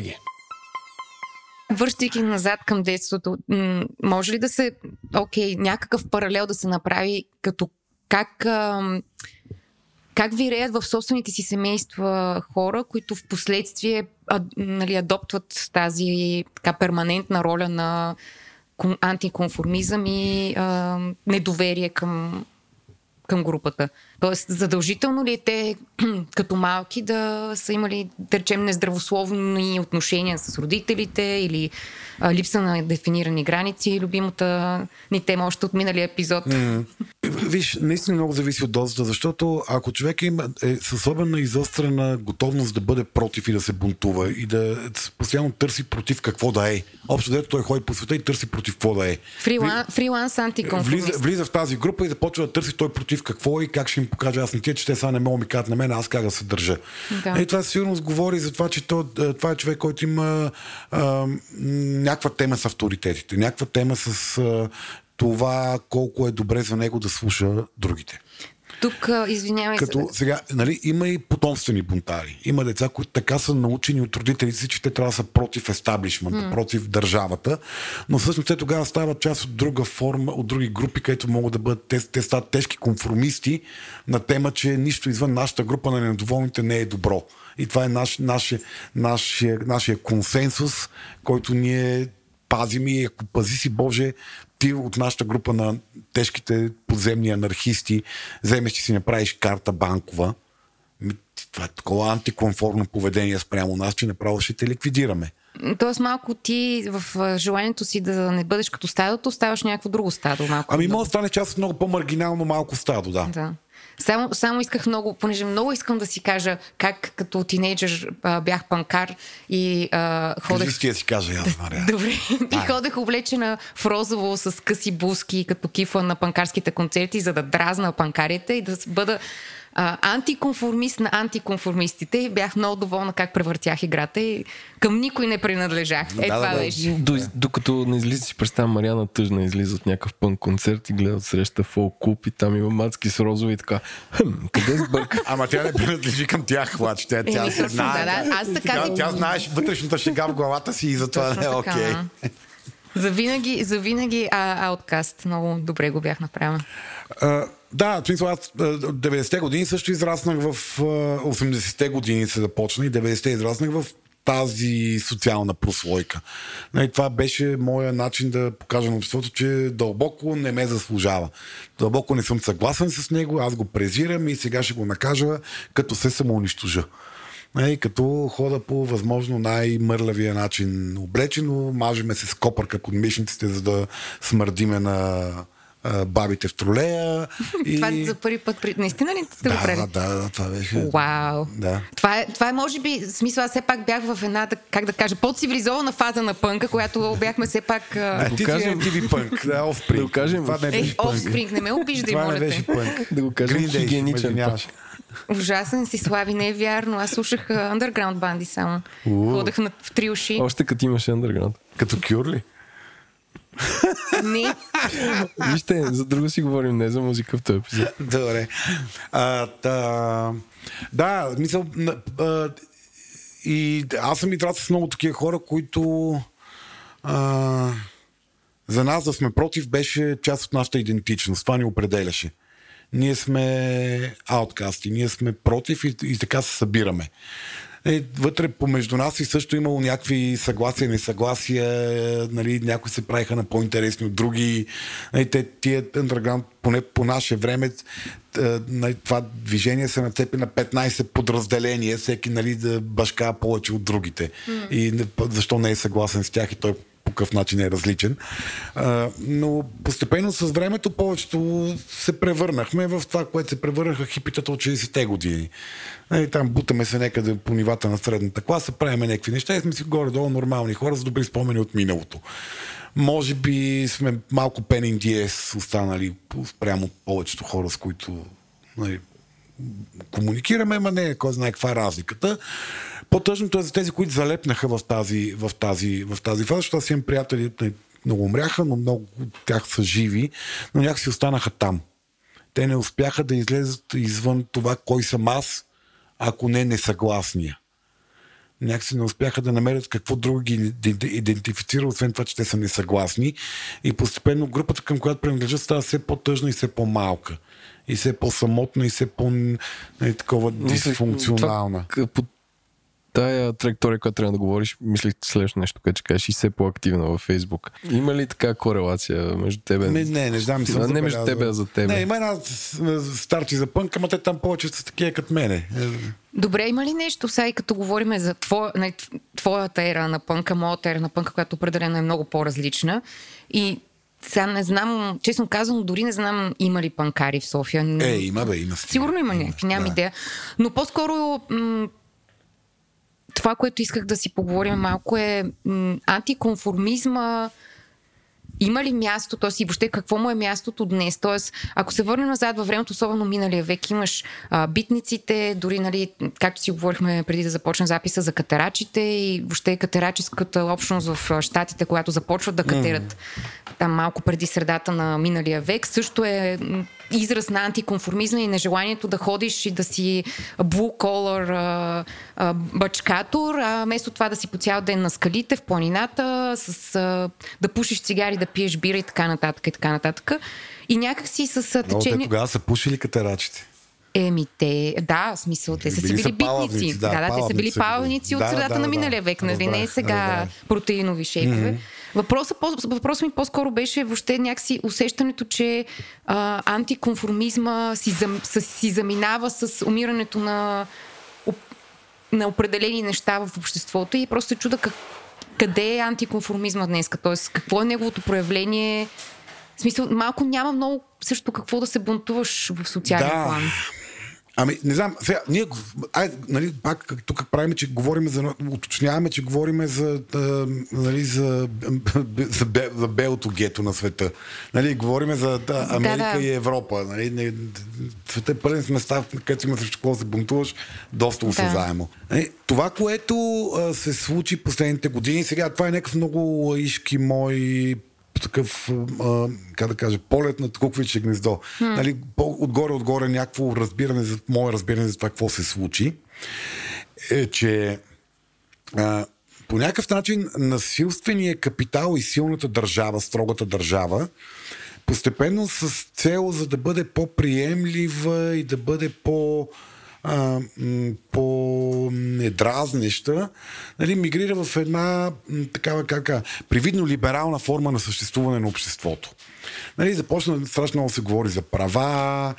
БГ. Връщайки назад към детството, може ли да се, окей, някакъв паралел да се направи като как, как виреят в собствените си семейства хора, които в последствие нали, адоптват тази така перманентна роля на антиконформизъм и а, недоверие към към групата. Тоест, задължително ли е те като малки да са имали, да речем, нездравословни отношения с родителите или а, липса на дефинирани граници, любимата ни тема още от миналия епизод. Mm. Виж, наистина много зависи от дозата, защото ако човек има е с особена изострена готовност да бъде против и да се бунтува и да постоянно търси против какво да е. Общо дето той ходи по света и търси против какво да е. Фрилан, фриланс антиконформист. Влиза, влиза в тази група и започва да търси той против какво и как ще им покажа. Аз не тия, че те сега не могат ми кажат на мен, аз как да се държа. Да. И това сигурно говори за това, че то, това е човек, който има а, някаква тема с авторитетите, някаква тема с а, това колко е добре за него да слуша другите. Тук, извинявай Като се. сега, нали, има и потомствени бунтари. Има деца, които така са научени от родителите си, че те трябва да са против естаблишмента, mm. против държавата. Но всъщност те тогава стават част от друга форма, от други групи, където могат да бъдат, те, те стават тежки конформисти на тема, че нищо извън нашата група на недоволните не е добро. И това е наш, нашия, нашия, нашия консенсус, който ние пазим и ако пази си Боже, ти от нашата група на тежките подземни анархисти вземеш и си направиш карта банкова, това е такова антиконформно поведение спрямо нас, че направо ще те ликвидираме. Тоест малко ти в желанието си да не бъдеш като стадото, ставаш някакво друго стадо. Малко ами може да стане част от много по-маргинално малко стадо, да. да. Само, само исках много, понеже много искам да си кажа как като тинейджър а, бях панкар и а, ходех... Кажи си кажа, я, Мария. Добре. и ходех облечена в розово с къси буски като кифа на панкарските концерти, за да дразна панкарите и да бъда а, антиконформист на антиконформистите бях много доволна как превъртях играта и към никой не принадлежах. Е, да, това да, беше. До, докато не излиза си представя Мариана тъжна, излиза от някакъв пън концерт и гледат среща фолк клуб и там има мацки с розови и така. Хм, къде сбърка? Ама тя не принадлежи към тях, хвач. Тя, тя, е, се знае. Да, да, аз така тя, тя знаеш вътрешната шега в главата си и затова не е окей. Okay. Завинаги, завинаги а, ауткаст. Много добре го бях направила. Да, смисъл, аз 90-те години също израснах в 80-те години се започна и 90-те израснах в тази социална прослойка. Нали, това беше моя начин да покажа на обществото, че дълбоко не ме заслужава. Дълбоко не съм съгласен с него, аз го презирам и сега ще го накажа, като се самоунищожа. И нали, като хода по възможно най-мърлявия начин облечено, мажеме се с копърка под мишниците, за да смърдиме на бабите в тролея. И... това за първи път. При... Наистина ли сте да, го правили? Да, да, това беше. Вау. Да. Това, е, това е, може би, смисъл, аз все пак бях в една, как да кажа, по-цивилизована фаза на пънка, която бяхме все пак. Да, ти кажем... си MTV пънк, да, Offspring. Да го кажем. Това не беше е, Offspring, не ме обиждай, това не беше пънк. Да го кажем хигиеничен Ужасен си, Слави, не е вярно. Аз слушах underground банди само. Ходех на, в три уши. Още като имаше underground. Като кюр ли? Не. Вижте, за друго си говорим, не за музика в този епизод. Добре. А, та, да, мисъл. А, и аз съм играл с много такива хора, които а, за нас да сме против беше част от нашата идентичност. Това ни определяше. Ние сме ауткасти, ние сме против и, и така се събираме е, вътре помежду нас и също имало някакви съгласия, несъгласия, нали, някои се правиха на по-интересни от други. Нали, те, тия underground, поне по наше време, нали, това движение се нацепи на 15 подразделения, всеки нали, да башка повече от другите. Mm. И защо не е съгласен с тях и той какъв начин е различен. А, но постепенно с времето повечето се превърнахме в това, което се превърнаха хипитата от 60-те години. Нали, там бутаме се някъде по нивата на средната класа, правиме някакви неща и сме си горе-долу нормални хора с добри спомени от миналото. Може би сме малко пенин останали прямо повечето хора, с които нали, комуникираме, ама не кой знае каква е разликата. По-тъжното е за тези, които залепнаха в тази, в тази, в тази фаза, защото аз имам приятели, много умряха, но много от тях са живи, но някакси останаха там. Те не успяха да излезат извън това, кой съм аз, ако не несъгласния. някакси не успяха да намерят какво друго ги идентифицира, освен това, че те са несъгласни. И постепенно групата, към която принадлежат, става все по-тъжна и все по-малка. И все по-самотна и все по-такова дисфункционална. Това, по тая траектория, която трябва да говориш, мислих следващото нещо, което ще кажеш и все по-активна във Фейсбук. Има ли така корелация между тебе? Не, не, не знам. Не, не между тебе, а за тебе. Не, има една старчи за пънк, ама те там повече са такива като мене. Добре, има ли нещо, сега и като говорим за твоя, не, твоята ера на пънка, моята ера на пънка, която определено е много по-различна и сега не знам, честно казвам, дори не знам има ли панкари в София. Е, има бе, има. Сигурно има някакви, нямам да. идея. Но по-скоро м- това, което исках да си поговорим малко е м- антиконформизма, има ли място, т.е. и въобще какво му е мястото днес? Тоест, ако се върнем назад във времето, особено миналия век, имаш а, битниците, дори, нали, както си говорихме преди да започнем записа за катерачите и въобще катераческата общност в Штатите, която започват да катерат mm. там малко преди средата на миналия век, също е израз на антиконформизма и нежеланието да ходиш и да си blue collar а, а, бачкатор, а вместо това да си по цял ден на скалите в планината, с, а, да пушиш цигари, да пиеш бира и така нататък и така нататък. И някакси с течение... Но те тогава са пушили катерачите. Еми, те, да, в смисъл, те са си били битници. Да, да, да, те са били палавници от средата да, на миналия век, нали? Не е сега протеинови шейпове. Mm-hmm. Въпросът, въпросът ми по-скоро беше въобще някакси усещането, че а, антиконформизма си, зам, с, си заминава с умирането на, на определени неща в обществото и просто се чуда как, къде е антиконформизма днес, т.е. какво е неговото проявление. В смисъл, малко няма много също какво да се бунтуваш в социален да. план. Ами, не знам, сега, ние, ай, нали, пак тук правим, че говорим за, уточняваме, че говорим за, а, нали, за, за, бе, за белото гето на света. Нали, говорим за да, Америка да, да. и Европа. Нали, не, света е пълен с места, където има срещу какво се бунтуваш, доста осезаемо. Да. Нали, това, което а, се случи последните години, сега това е някакъв много лаишки мой такъв, а, как да кажа, полет на куквиче гнездо. Hmm. Нали, отгоре-отгоре някакво разбиране, за, мое разбиране за това какво се случи, е, че а, по някакъв начин насилствения капитал и силната държава, строгата държава, постепенно с цел за да бъде по-приемлива и да бъде по- а, по-недразнеща, нали, мигрира в една такава как, привидно либерална форма на съществуване на обществото. Нали, започна страшно много се говори за права,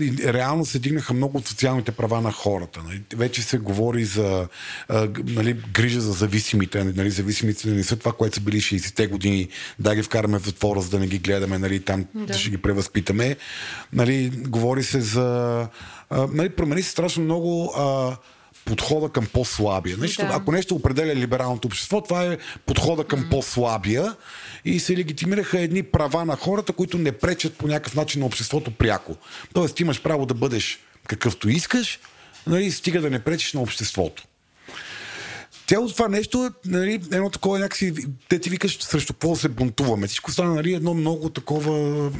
и реално се дигнаха много от социалните права на хората. Нали. Вече се говори за нали, грижа за зависимите. Нали, зависимите не са това, което са били 60-те години. Да ги вкараме в затвора, за да не ги гледаме, нали, там да. ще ги превъзпитаме. Нали, говори се за а, нали, промени се страшно много а, подхода към по-слабия. Нещо, да. Ако нещо определя либералното общество, това е подхода към mm. по-слабия и се легитимираха едни права на хората, които не пречат по някакъв начин на обществото пряко. Тоест, имаш право да бъдеш какъвто искаш, нали, стига да не пречиш на обществото. Цялото това нещо е нали, едно такова някакси, те ти викаш срещу какво се бунтуваме. Всичко стана нали, едно много такова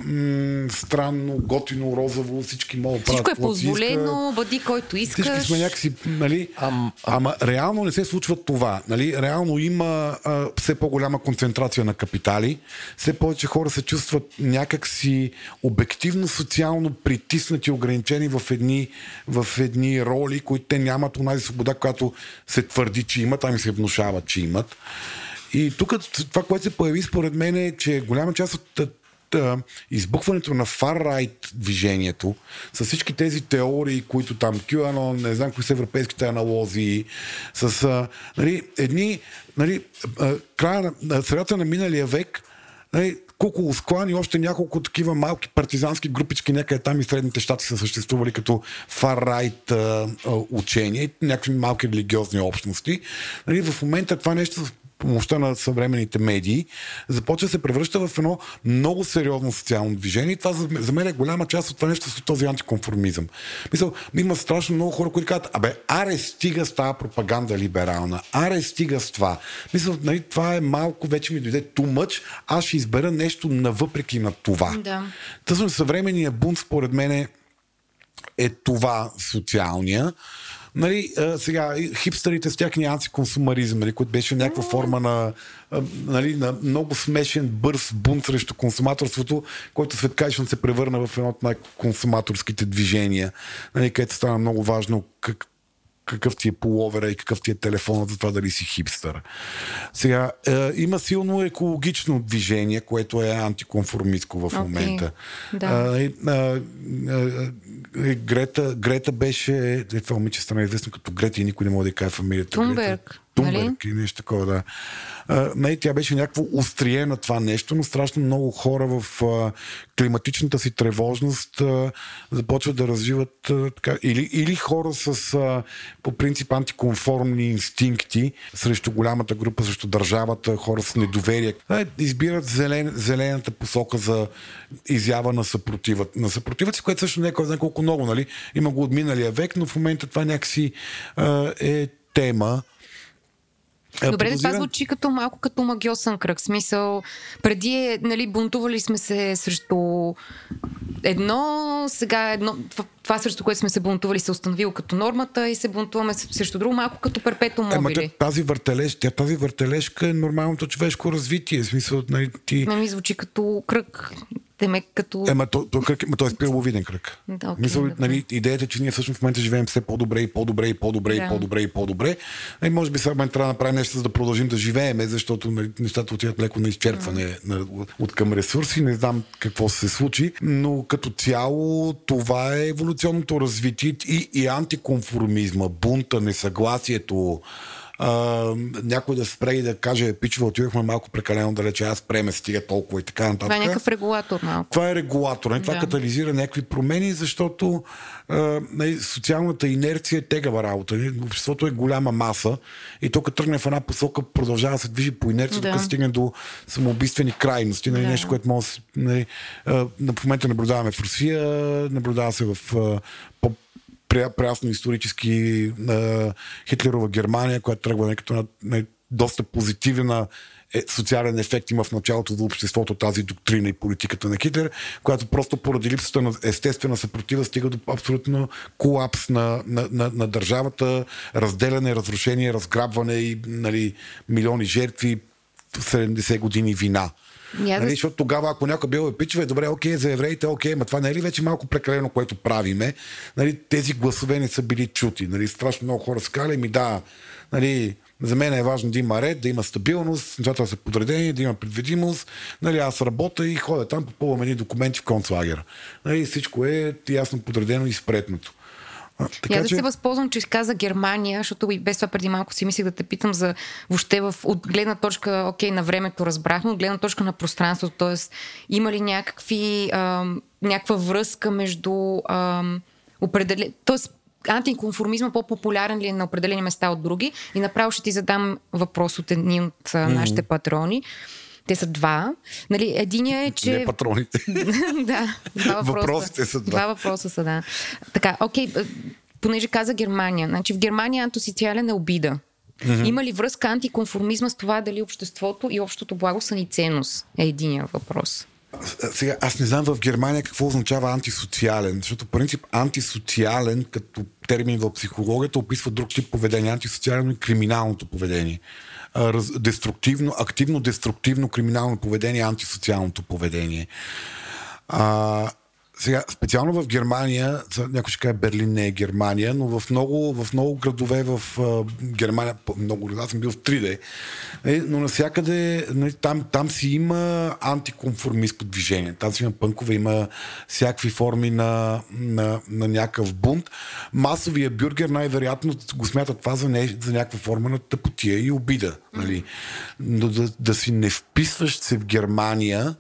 м- странно, готино, розово, всички могат да Всичко е позволено, бъди който искаш. Всички сме някакси, нали, ам, ама реално не се случва това. Нали, реално има а, все по-голяма концентрация на капитали, все повече хора се чувстват някакси обективно, социално притиснати, ограничени в едни, в едни роли, които те нямат онази свобода, която се твърди, че имат там и се внушават, че имат. И тук това, което се появи според мен е, че голяма част от избухването на фар-райт движението, с всички тези теории, които там QAnon, не знам кои са европейските аналози, с нали, едни, нали, края на, средата на миналия век, нали, Куко Склан и още няколко такива малки партизански групички, някъде там и средните щати са съществували като фар-райт учения някакви малки религиозни общности. Нали, в момента това нещо помощта на съвременните медии, започва да се превръща в едно много сериозно социално движение. И това за, за мен е голяма част от това нещо с този антиконформизъм. Мисъл, има страшно много хора, които казват, абе, аре стига с тази пропаганда либерална, аре стига с това. Мисля, нали, това е малко, вече ми дойде too much, аз ще избера нещо навъпреки на това. Да. Тъсно съвременния бунт, според мен, е това социалния Нали, а, сега, хипстерите с тяхния антиконсумаризъм, нали, който беше някаква форма на, а, нали, на много смешен, бърз бунт срещу консуматорството, който светкаично се превърна в едно от най-консуматорските движения, нали, където стана много важно как, какъв ти е половера и какъв ти е телефонът за това дали си хипстър. Сега, е, има силно екологично движение, което е антиконформистко в момента. да. А, и, а, а, а, Грета, Грета беше, е, това момиче стана известно като Грета и никой не може да каже фамилията. Тунберг, Грета. Тунберг нали? и нещо такова, да. А, не, тя беше някакво острие на това нещо, но страшно много хора в а, климатичната си тревожност а, започват да развиват а, така, или, или хора с а, по принцип антиконформни инстинкти срещу голямата група, срещу държавата, хора с недоверие. А, избират зелен, зелената посока за изява на съпротива. На съпротива си, което също не е кой знае колко много, нали? Има го от миналия век, но в момента това някакси а, е тема. А, Добре, да това звучи като малко като магиосен кръг. Смисъл, преди е, нали, бунтували сме се срещу едно, сега едно, това, срещу което сме се бунтували се установило като нормата и се бунтуваме срещу друго, малко като перпето мобили. тя- тази, въртележ, тя, тази въртележка е нормалното човешко развитие. В смисъл, нали, ти... Не ми звучи като кръг. Теме като... Ема то, то, кръг, ема, то е спираловиден кръг. Да, окей, Мисъл, добре. нали, идеята е, че ние всъщност в момента живеем все по-добре и по-добре и по-добре Да. и по-добре и по-добре. И може би сега трябва да направим нещо, за да продължим да живееме, защото нали, нещата отиват леко на изчерпване на, от към ресурси. Не знам какво се случи, но като цяло това е еволюционното развитие и, и антиконформизма, бунта, несъгласието, а, някой да спре и да каже, пичове, отидохме малко прекалено далече, аз спреме, стига толкова и така нататък. Това е някакъв регулатор малко. Това е регулатор. Не? Това Да. катализира някакви промени, защото а, социалната инерция е тегава работа. Обществото е голяма маса и то като тръгне в една посока, продължава да се движи по инерция, Да. докато стигне до самоубийствени крайности. Нали, Да. Нещо, което може да се- нали, в момента наблюдаваме в Русия, наблюдава се в по пря- прясно исторически а, Хитлерова Германия, която тръгва като на, на доста позитивна е, социален ефект има в началото за обществото тази доктрина и политиката на Хитлер, която просто поради липсата на естествена съпротива стига до абсолютно колапс на, на, на, на държавата, разделяне, разрушение, разграбване и нали, милиони жертви, 70 години вина. Я да Нали, защото тогава, ако някой бил пичове, добре, окей, за евреите, окей, ма това не е ли вече малко прекалено, което правиме? Нали, тези гласове не са били чути. Нали, страшно много хора са казали, ми да, нали, за мен е важно да има ред, да има стабилност, нещата да са подредени, да има предвидимост. Нали, аз работя и ходя там, попълвам едни документи в концлагера. Нали, всичко е ясно подредено и спретното. А, Я да се възползвам, че каза Германия, защото и без това преди малко си мислих да те питам за въобще в, от гледна точка, окей, на времето разбрахме, от гледна точка на пространството, т.е. има ли някакви, ам, някаква връзка между ам, определен... т.е. антиконформизма по-популярен ли е на определени места от други? И направо ще ти задам въпрос от едни от а, нашите патрони. Те са два. Нали, единия е, че... Не патроните. да, два въпроса. Въпросите са два. Два въпроса са, да. Така, окей, понеже каза Германия. Значи в Германия антисоциален е обида. Mm-hmm. Има ли връзка антиконформизма с това дали обществото и общото благо са ни ценност? Е единия въпрос. Сега, аз не знам в Германия какво означава антисоциален, защото принцип антисоциален като термин в психологията описва друг тип поведение. Антисоциално и криминалното поведение. Раз, деструктивно, активно деструктивно криминално поведение, антисоциалното поведение. А, сега, специално в Германия, някой ще каже Берлин не е Германия, но в много, в много градове в Германия, много градове, аз съм бил в 3D, е, но навсякъде нали, там, там си има антиконформистко движение. Там си има пънкове, има всякакви форми на, на, на някакъв бунт. Масовия бюргер най-вероятно го смята това за, не, за някаква форма на тъпотия и обида. Нали. Но да, да си не вписваш се в Германия,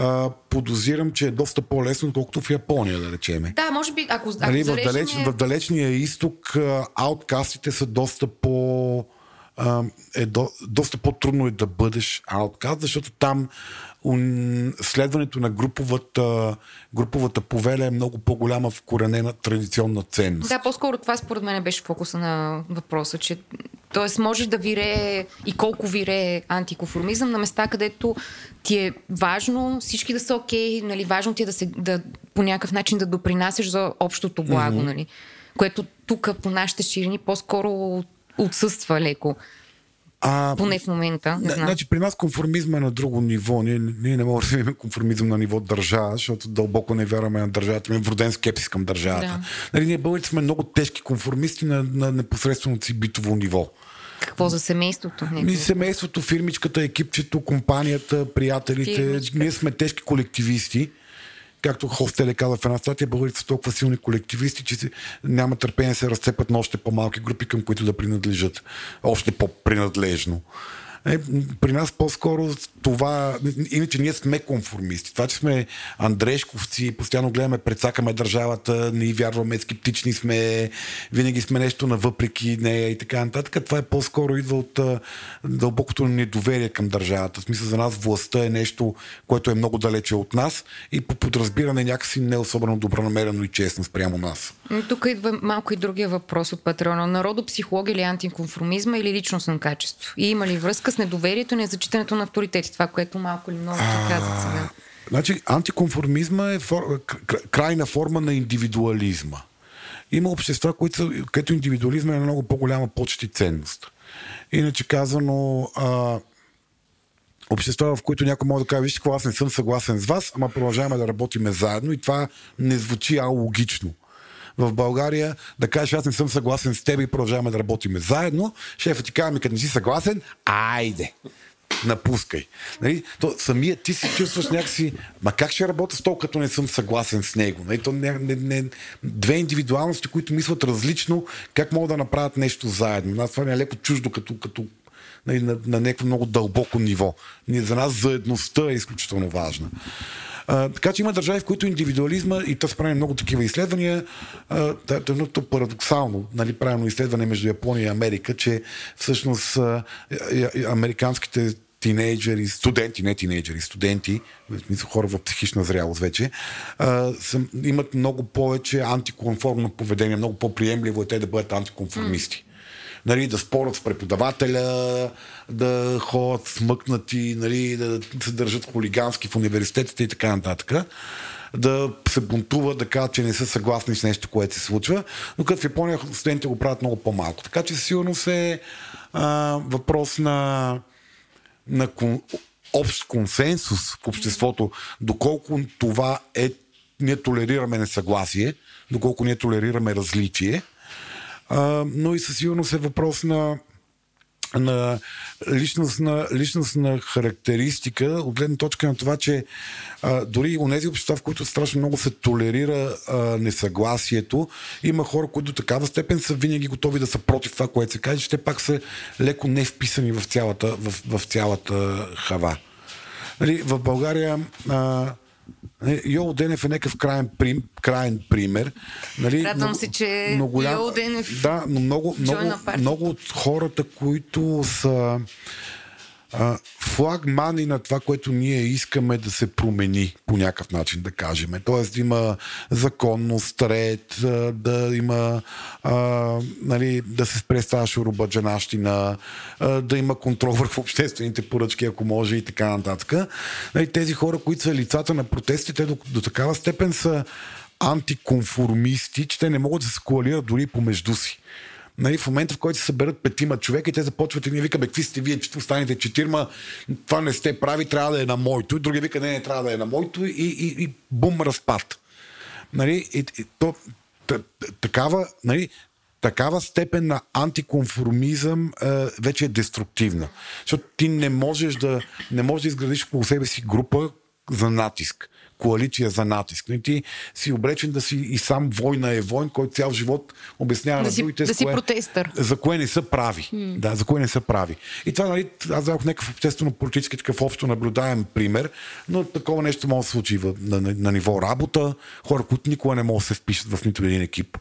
а, подозирам, че е доста по-лесно, отколкото в Япония, да речеме. Да, може би, ако, ако Нали, в, далеч, е- в далечния изток ауткастите са доста по... А, е до, доста по-трудно е да бъдеш ауткаст, защото там следването на груповата, груповата повеля е много по-голяма вкоренена традиционна ценност. Да, по-скоро това според мен беше фокуса на въпроса, че т.е. можеш да вирее и колко вирее антиконформизъм на места, където ти е важно всички да са окей, нали, важно ти е да, се, да по някакъв начин да допринасяш за общото благо, mm-hmm. нали. което тук по нашите ширини по-скоро отсъства леко. А, Поне в момента. Не знам. Значи, при нас конформизма е на друго ниво. Ние, ние не можем да имаме конформизъм на ниво държава, защото дълбоко не вярваме на държавата. Имаме вроден скепсис към държавата. Да. Нали, ние българите сме много тежки конформисти на, на непосредственото си битово ниво. Какво за семейството? Ми, семейството, фирмичката, екипчето, компанията, приятелите. Фирмичка. Ние сме тежки колективисти както Хостеле каза в една статия, българите са толкова силни колективисти, че няма търпение да се разцепят на още по-малки групи, към които да принадлежат. Още по-принадлежно. Е, при нас по-скоро това, иначе ние сме конформисти. Това, че сме Андрешковци, постоянно гледаме, предсакаме държавата, не вярваме, скептични сме, винаги сме нещо навъпреки нея и така нататък. Това е по-скоро идва от дълбокото недоверие към държавата. В смисъл за нас властта е нещо, което е много далече от нас и по подразбиране някакси не особено добронамерено и честно спрямо нас. Тук идва малко и другия въпрос от патрона. Народопсихология или антиконформизма или личностно качество? И има ли връзка с недоверието и незачитането на авторитети? Това, което малко или много ти казват сега. Значи, антиконформизма е фор... крайна форма на индивидуализма. Има общества, които са, където индивидуализма е на много по-голяма почти ценност. Иначе казано, а, общества, в които някой може да каже, вижте, какво аз не съм съгласен с вас, ама продължаваме да работиме заедно и това не звучи алогично в България да кажеш, аз не съм съгласен с теб и продължаваме да работиме заедно, шефът ти казва ми, като не си съгласен, айде напускай. Нали? То, самия ти се чувстваш някакси, ма как ще работя с то, като не съм съгласен с него? Нали? То не, не, не, две индивидуалности, които мислят различно, как могат да направят нещо заедно. Нас това не е леко чуждо като, като нали, на, на някакво много дълбоко ниво. За нас заедността е изключително важна. А, така че има държави, в които индивидуализма, и то се прави много такива изследвания, а, едното парадоксално, нали, правилно изследване между Япония и Америка, че всъщност а, американските тинейджери, студенти, не тинейджери, студенти, мисля хора в психична зрялост вече, а, са, имат много повече антиконформно поведение, много по-приемливо е те да бъдат антиконформисти. Нали, да спорят с преподавателя, да ходят смъкнати, нали, да се държат хулигански в университетите и така нататък. Да се бунтуват, да кажат, че не са съгласни с нещо, което се случва, но като в Япония студентите го правят много по-малко. Така че сигурно се е въпрос на, на кон, общ консенсус в обществото, доколко това е, ние толерираме несъгласие, доколко ние толерираме различие. А, но и със сигурност е въпрос на на личностна, личностна характеристика, от гледна точка на това, че а, дори у нези общества, в които страшно много се толерира а, несъгласието, има хора, които до такава степен са винаги готови да са против това, което се каже, че те пак са леко не вписани в цялата, в, в цялата хава. Нали, в България а, Нали, Йол Денев е някакъв крайен, прим, крайен пример. Нали, Радвам се, че много голям, Йол Денев Да, но много, много, много от хората, които са флагмани на това, което ние искаме да се промени по някакъв начин, да кажем. Тоест да има законност, ред, да има а, нали, да се спре тази шурубаджанащина, да има контрол върху обществените поръчки, ако може и така нататък. Нали, тези хора, които са лицата на протестите, до, до такава степен са антиконформисти, че те не могат да се коалират дори помежду си нали, в момента, в който се съберат петима човека и те започват и ние викаме, какви сте вие, че останете четирма, това не сте прави, трябва да е на моето. И други вика, не, не трябва да е на моето и, и, и бум, разпад. Нали, и, и, то, такава, нали, такава степен на антиконформизъм е, вече е деструктивна. Защото ти не можеш да, не можеш да изградиш по себе си група за натиск коалиция за натиск. Но ти си обречен да си и сам война е войн, който цял живот обяснява да на другите. Да си кое, протестър. За кое не са прави. Mm. Да, за кое не са прави. И това, нали, аз дадох някакъв обществено-политически такъв общо наблюдаем пример, но такова нещо може да се случи на, на, на ниво работа, хора, които никога не могат да се впишат в нито един екип.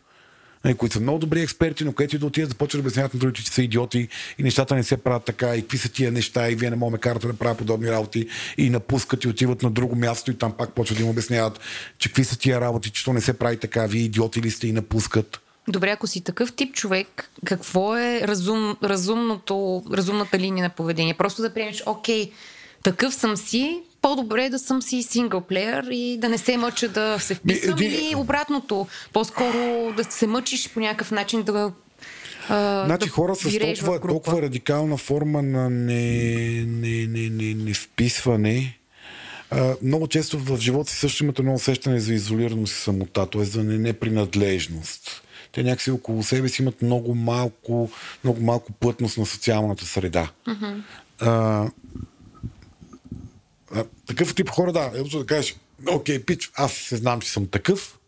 Нали, които са много добри експерти, но където и да отидат, започват да обясняват на другите, че са идиоти и нещата не се правят така, и какви са тия неща, и вие не можете карата да правят подобни работи, и напускат и отиват на друго място, и там пак почват да им обясняват, че какви са тия работи, че то не се прави така, вие идиоти ли сте и напускат. Добре, ако си такъв тип човек, какво е разум, разумното, разумната линия на поведение? Просто да приемеш, окей, такъв съм си, по-добре да съм си синглплеер и да не се мъча да се вписвам един- или обратното. По-скоро да се мъчиш по някакъв начин да а, Значи да хора с толкова, толкова радикална форма на не, не, не, не, не вписване, а, много често в живота си също имат едно усещане за изолираност и самота, т.е. за не- непринадлежност. Те някакси около себе си имат много малко, много малко плътност на социалната среда. А, такъв тип хора, да, ето да кажеш, окей, пич, аз се знам, че съм такъв,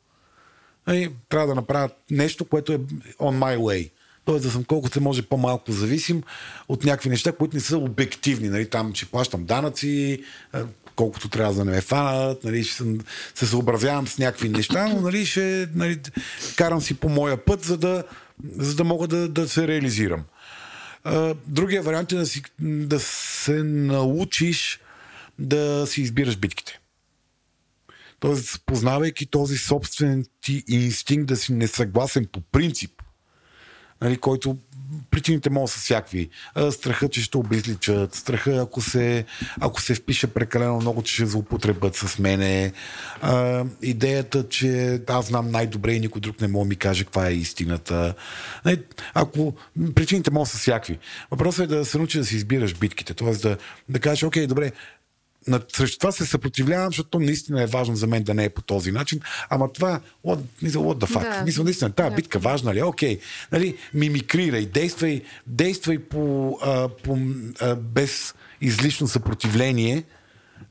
и трябва да направя нещо, което е on my way. Тоест да съм колкото се може по-малко зависим от някакви неща, които не са обективни. Нали, там ще плащам данъци, колкото трябва да не ме фанат, нали, ще съм, се съобразявам с някакви неща, но нали, ще нали, карам си по моя път, за да, за да мога да, да се реализирам. Другия вариант е да, си, да се научиш да си избираш битките. Тоест, познавайки този собствен ти инстинкт да си несъгласен по принцип, нали, който причините могат са всякакви. Страха, че ще обезличат, страха, ако се, ако се впише прекалено много, че ще злоупотребят с мене, а, идеята, че аз знам най-добре и никой друг не може да ми каже каква е истината. Нали, ако причините могат са всякакви. Въпросът е да се научи да си избираш битките, т.е. да, да кажеш, окей, добре, срещу това се съпротивлявам, защото то наистина е важно за мен да не е по този начин. Ама това, what, мисля, what the fuck? Да. Мисля, наистина, тази Да. битка важна ли? е? Окей. Нали, мимикрирай, действай, действай по, а, по, а, без излишно съпротивление,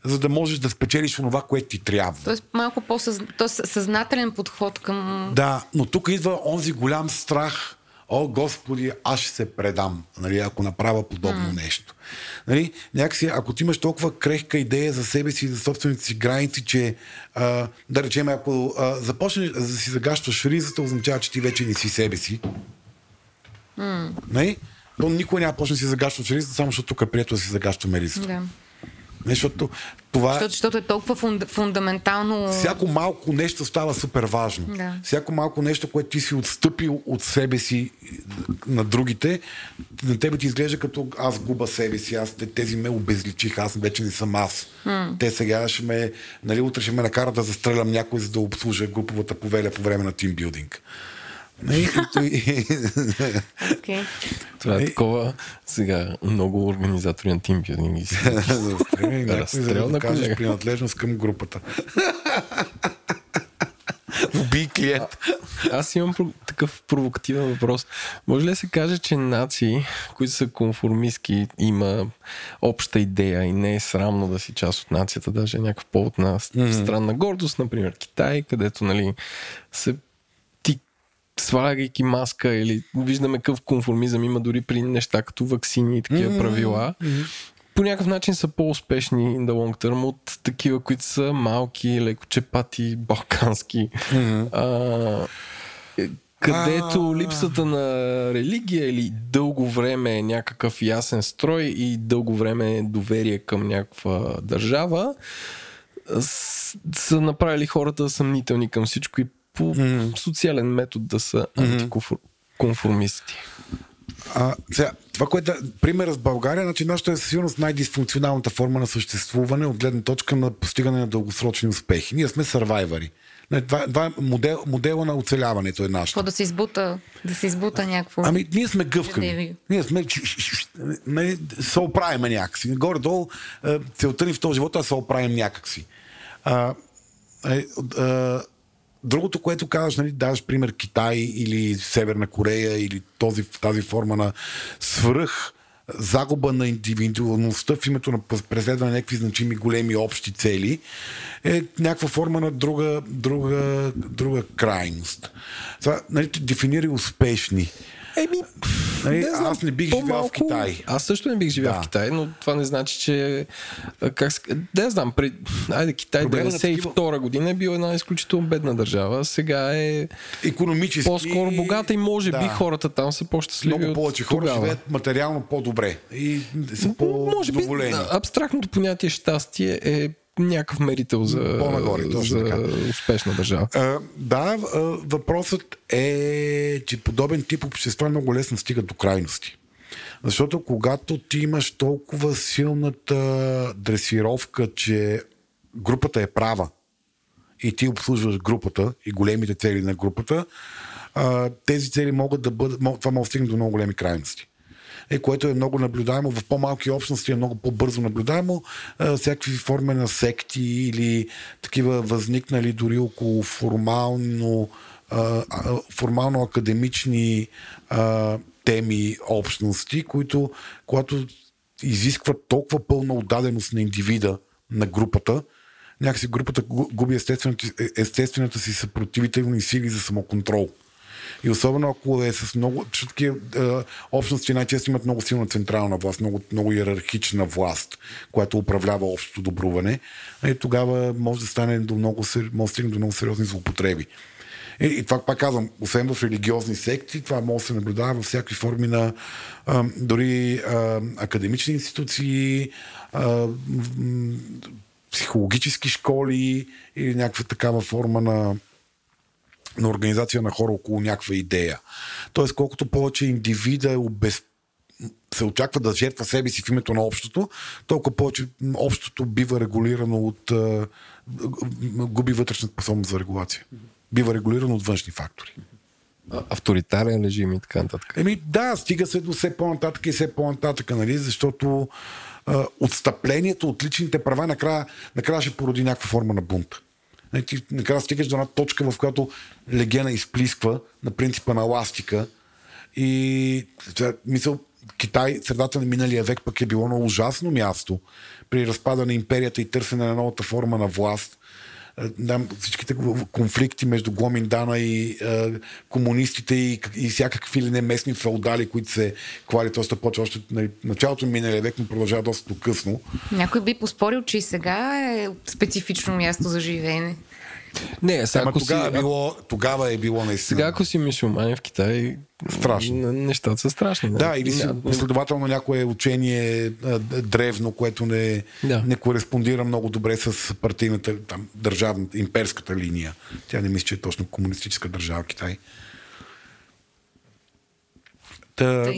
за да можеш да спечелиш онова, което ти трябва. Тоест малко по-съзнателен подход към... Да, но тук идва онзи голям страх. О, Господи, аз ще се предам, нали, ако направя подобно mm. нещо. Нали, някакси, ако ти имаш толкова крехка идея за себе си, за собствените си граници, че а, да речем, ако а, започнеш да си загащаш ризата, означава, че ти вече не си себе си. Mm. Нали? То никой няма почне да си загащаш ризата, само защото тук е прието да си загащаме ризата. Да. Не, защото това Защото, защото е толкова фунда, фундаментално... всяко малко нещо става супер важно. Да. Всяко малко нещо, което ти си отстъпил от себе си на другите, на тебе ти изглежда като аз губа себе си, аз те- тези ме обезличиха, аз вече не съм аз. Те сега ще ме, нали, утре ще ме накарат да застрелям някой, за да обслужа груповата повеля по време на тимбилдинг. Нали? И- и- Okay. Това е Е, такова сега много организатори на тимбилдинг и си Застрели някой, за Разстрел на колега. принадлежност към групата. Убий клиент. Аз имам такъв провокативен въпрос. Може ли да се каже, че нации, които са конформистки, има обща идея и не е срамно да си част от нацията, даже е някакъв повод на странна гордост, например Китай, където нали, се слагайки маска или виждаме какъв конформизъм има дори при неща като вакцини и такива mm-hmm. правила. Mm-hmm. По някакъв начин са по-успешни in the long term от такива, които са малки, лекочепати, балкански. Mm-hmm. А, е, където липсата на религия или дълго време е някакъв ясен строй и дълго време е доверие към някаква държава, са направили хората съмнителни към всичко и по mm. социален метод да са антиконформисти. А, сега, това, което е примерът с България, значи нашата е със сигурност най-дисфункционалната форма на съществуване от гледна точка на постигане на дългосрочни успехи. Ние сме сървайвари. Това, това е модел, модела на оцеляването е Какво нашето. да се избута, да се избута някакво... Ами, ние сме гъвкави. Ние сме... Не, се оправиме някакси. Горе-долу е, целта ни в този живот е да се оправим някакси. А, е, а, другото, което казваш, нали, даваш пример Китай или Северна Корея или този, тази форма на свръх загуба на индивидуалността в името на преследване на някакви значими големи общи цели е някаква форма на друга, друга, друга крайност. Това, нали, дефинира успешни. Еми, Нали, знам, аз не бих живял в Китай. Аз също не бих живял Да. в Китай, но това не значи, че... Как, не знам, пред... Айде, Китай Проблема на 92 година е била една изключително бедна държава. Сега е Економически... по-скоро богата и може Да. би хората там са по-щастливи Много повече хора тогава. живеят материално по-добре и са Може би по-доволени. абстрактното понятие щастие е някакъв мерител за, По-нагоре, за така. успешна държава. А, да, въпросът е, че подобен тип общества много лесно стигат до крайности. Защото когато ти имаш толкова силната дресировка, че групата е права и ти обслужваш групата и големите цели на групата, тези цели могат да бъдат, това може да стигне до много големи крайности е, което е много наблюдаемо. В по-малки общности е много по-бързо наблюдаемо. Всякакви форми на секти или такива възникнали дори около формално, формално академични теми, общности, които, когато изискват толкова пълна отдаденост на индивида, на групата, някакси групата губи естествената, естествената си съпротивителни сили за самоконтрол. И особено ако е с много... Защото такива е, общности най-често имат много силна централна власт, много, много иерархична власт, която управлява общото добруване. И тогава може да стане до много, може да до много сериозни злоупотреби. И, и това пак казвам, освен в религиозни секти, това може да се наблюдава във всякакви форми на а, дори а, академични институции, а, психологически школи или някаква такава форма на на организация на хора около някаква идея. Тоест, колкото повече индивида е обез... се очаква да жертва себе си в името на общото, толкова повече общото бива регулирано от... губи вътрешна способност за регулация. Бива регулирано от външни фактори. Авторитарен режим и така нататък. Еми да, стига се до все по-нататък и все по-нататък, нали? защото а, отстъплението от личните права накрая, накрая ще породи някаква форма на бунт. Нали, ти накрая стигаш до една точка, в която легена изплисква на принципа на ластика и мисъл, Китай, средата на миналия век пък е било на ужасно място при разпада на империята и търсене на новата форма на власт. Е, да, всичките конфликти между Гоминдана и е, комунистите и, и всякакви ли не местни феодали, които се клали, т.е. почва още нали, началото на миналия век, но продължава доста късно. Някой би поспорил, че и сега е специфично място за живеене. Не, сега Ама тогава, си, е било, тогава е било наистина. Сега ако си мисюманин в Китай, Страшно. Нещата са страшни. Да, да или си, последователно някое учение древно, което не, да. не кореспондира много добре с партийната, там, държавната, имперската линия. Тя не мисля, че е точно комунистическа държава Китай. Та,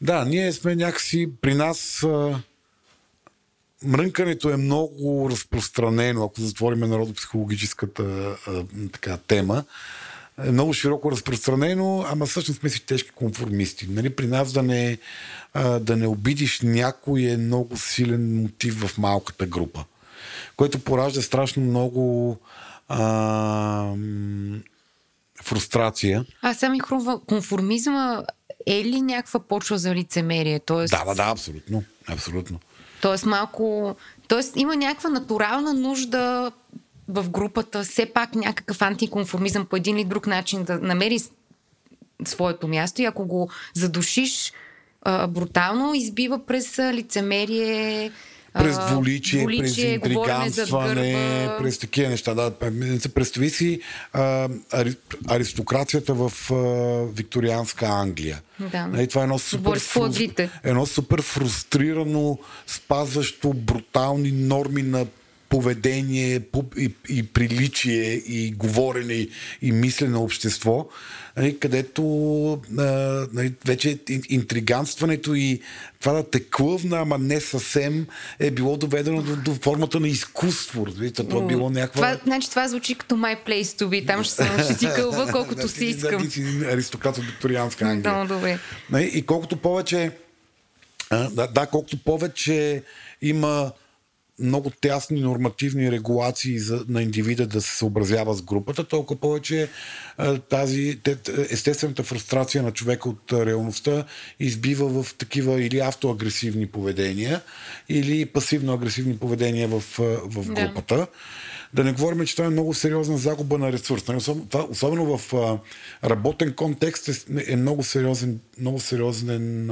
да, ние сме някакси при нас а, мрънкането е много разпространено, ако затворим народопсихологическата а, така, тема е много широко разпространено, ама всъщност сме си тежки конформисти. Нали, при нас да не, а, да не обидиш някой е много силен мотив в малката група, който поражда страшно много а, фрустрация. А сами конформизма е ли някаква почва за лицемерие? Тоест... Да, да, да, абсолютно. абсолютно. Тоест малко... Тоест има някаква натурална нужда в групата все пак някакъв антиконформизъм по един или друг начин да намери своето място и ако го задушиш а, брутално, избива през лицемерие, през дволичие, дволичие през интриганстване, през такива неща. Да, представи си а, аристокрацията в а, викторианска Англия. Да. Нали, това е едно супер, фрус... едно супер фрустрирано, спазващо брутални норми на поведение и, и приличие и говорене и мислене общество, нали, където нали, вече интриганстването и това да те клъвна, ама не съвсем, е било доведено до, до формата на изкуство. Разбирате, това е било някаква... Това, значи, това звучи като My Place to be. Там ще, съм, ще си кълва колкото си искам. Да, ти си аристократ от викторианска Англия. Много добре. Нали, и колкото повече да, да, колкото повече има много тясни нормативни регулации за, на индивида да се съобразява с групата, толкова повече тази естествената фрустрация на човека от реалността избива в такива или автоагресивни поведения, или пасивно-агресивни поведения в, в групата. Да. Да не говорим, че това е много сериозна загуба на ресурс. Нали, особено в работен контекст е, е много сериозен, много сериозен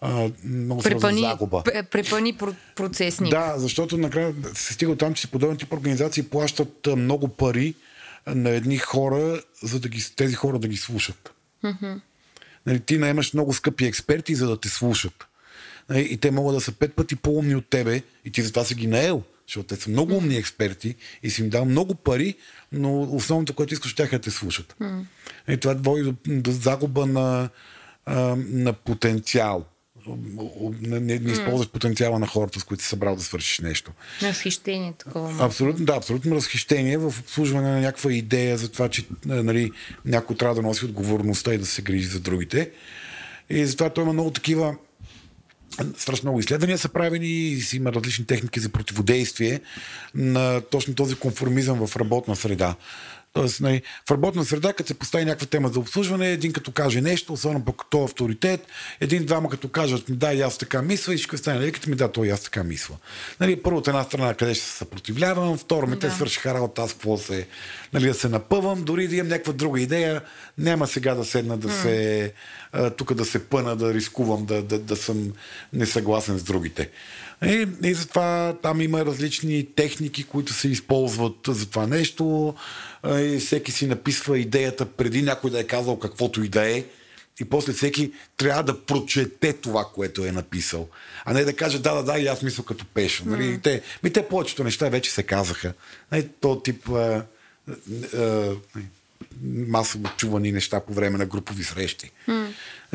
а, много препани, загуба. Препани процесник. Да, защото накрая се стига там, че си подобни тип организации плащат много пари на едни хора, за да ги, тези хора да ги слушат. Mm-hmm. Нали, ти наемаш много скъпи експерти, за да те слушат. Нали, и те могат да са пет пъти по-умни от тебе и ти затова си ги наел, защото те са много умни експерти и си им дал много пари, но основното, което искаш, тях е да те слушат. Mm. И това води до, до загуба на а, на потенциал. Не, не, не използваш потенциала на хората, с които си събрал да свършиш нещо. Разхищение такова. Абсолютно, да, абсолютно разхищение в обслужване на някаква идея за това, че нали, някой трябва да носи отговорността и да се грижи за другите. И затова той има много такива страшно много изследвания са правени и си има различни техники за противодействие на точно този конформизъм в работна среда. Тоест, нали, в работна среда, като се постави някаква тема за обслужване, един като каже нещо, особено пък като авторитет, един-двама като кажат ми да, и аз така мисля, и ще стане, нали, като ми да, той аз така мисля. Нали, първо от една страна, къде ще се съпротивлявам, второ, ми да. те свършиха работа, аз какво се, нали, да се напъвам, дори да имам някаква друга идея, няма сега да седна да се, тук да се пъна, да рискувам, да, да, да съм несъгласен с другите. И, и затова там има различни техники, които се използват за това нещо. И всеки си написва идеята преди някой да е казал каквото и да е. И после всеки трябва да прочете това, което е написал. А не да каже, да, да, да, и аз мисля като Пешо. Нали? Mm. Те, ми те повечето неща вече се казаха. Нали? То тип а, а, масово чувани неща по време на групови срещи. Mm.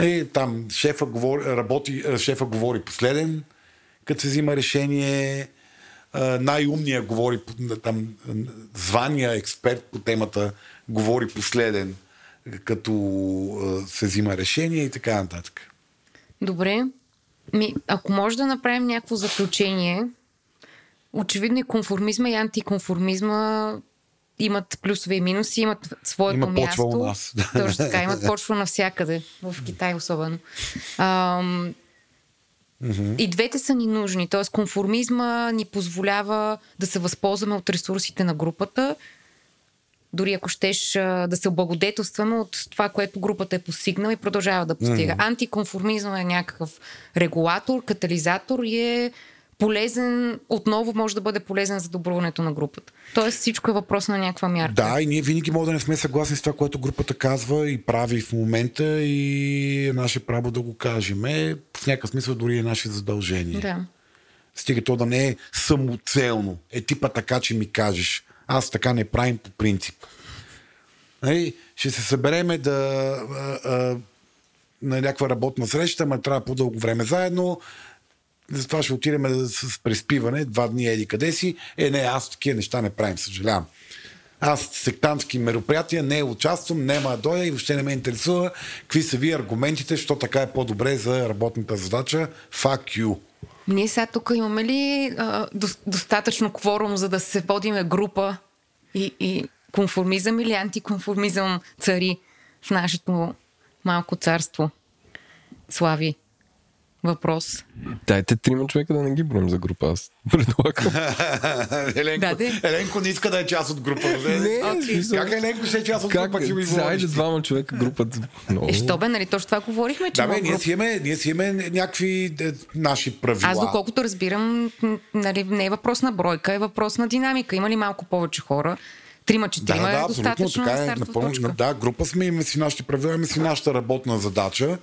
И, там шефа говори, работи, шефа говори последен, като се взима решение, най-умният говори, там, звания експерт по темата говори последен, като се взима решение и така нататък. Добре. Ми, ако може да направим някакво заключение, очевидно и конформизма и антиконформизма имат плюсове и минуси, имат своето Има място. почва у нас. Точно така, имат почва навсякъде, в Китай особено. Ам, Mm-hmm. И двете са ни нужни. Т.е. конформизма ни позволява да се възползваме от ресурсите на групата, дори ако щеш да се облагодетелстваме от това, което групата е постигнала и продължава да постига. Mm-hmm. Антиконформизъм е някакъв регулатор, катализатор и е полезен, отново може да бъде полезен за добруването на групата. Тоест всичко е въпрос на някаква мярка. Да, и ние винаги можем да не сме съгласни с това, което групата казва и прави в момента и е наше право да го кажем. Е, в някакъв смисъл дори е наше задължение. Да. Стига то да не е самоцелно. Е типа така, че ми кажеш. Аз така не правим по принцип. Нали, ще се събереме да а, а, на някаква работна среща, ма трябва по-дълго време заедно затова ще отидем с преспиване, два дни еди къде си. Е, не, аз такива неща не правим, съжалявам. Аз сектантски мероприятия не участвам, няма дойда и въобще не ме интересува какви са ви аргументите, що така е по-добре за работната задача. Fuck you. Ние сега тук имаме ли а, достатъчно кворум, за да се водиме група и, и конформизъм или антиконформизъм цари в нашето малко царство? Слави въпрос. Дайте трима човека да не ги броим за група. Аз предлагам. Еленко, да, де. Еленко не иска да е част от група. Не, okay. Как Еленко ще е част от как, група? Ще ми двама човека групата. No. Е, що бе, нали? Точно това говорихме, че да, бе, ние, си имаме, ние си имаме някакви е, наши правила. Аз доколкото разбирам, нали, не е въпрос на бройка, е въпрос на динамика. Има ли малко повече хора? Трима-четирима да, да, е достатъчно така е, напълно, Да, група сме, имаме си нашите правила, имаме си нашата работна задача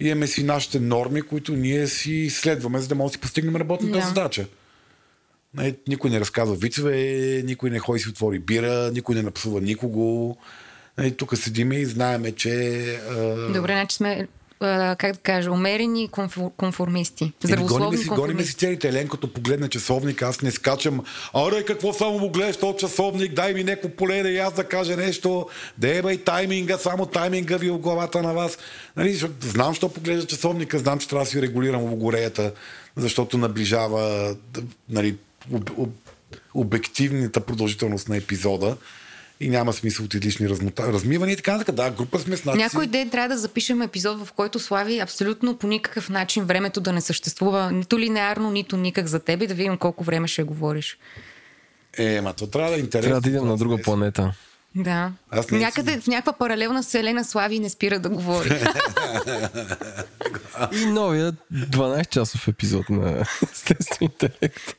имаме си нашите норми, които ние си следваме, за да можем да си постигнем работната yeah. задача. Никой не разказва вицове, никой не ходи си отвори бира, никой не напсува никого. Тук седиме и знаеме, че... Добре, значи сме как да кажа, умерени конформисти. Здравословни си, конформисти. Гоним си целите. Елен, като погледна часовник, аз не скачам. Аре, какво само му гледаш този часовник? Дай ми неко поле да и аз да кажа нещо. Е, и тайминга, само тайминга ви в главата на вас. Нали, знам, що поглежда часовника, знам, че трябва да си регулирам логореята, защото наближава нали, об, об, обективната продължителност на епизода и няма смисъл от излишни размута, размивания и така нататък. Да, група сме с наци. Някой ден трябва да запишем епизод, в който слави абсолютно по никакъв начин времето да не съществува нито линеарно, нито никак за теб и да видим колко време ще говориш. Е, ма то трябва да е интересно. Трябва да идем на друга планета. Да. Аз не Някъде съм... в някаква паралелна вселена Слави не спира да говори. И новия 12-часов епизод на естествен интелект.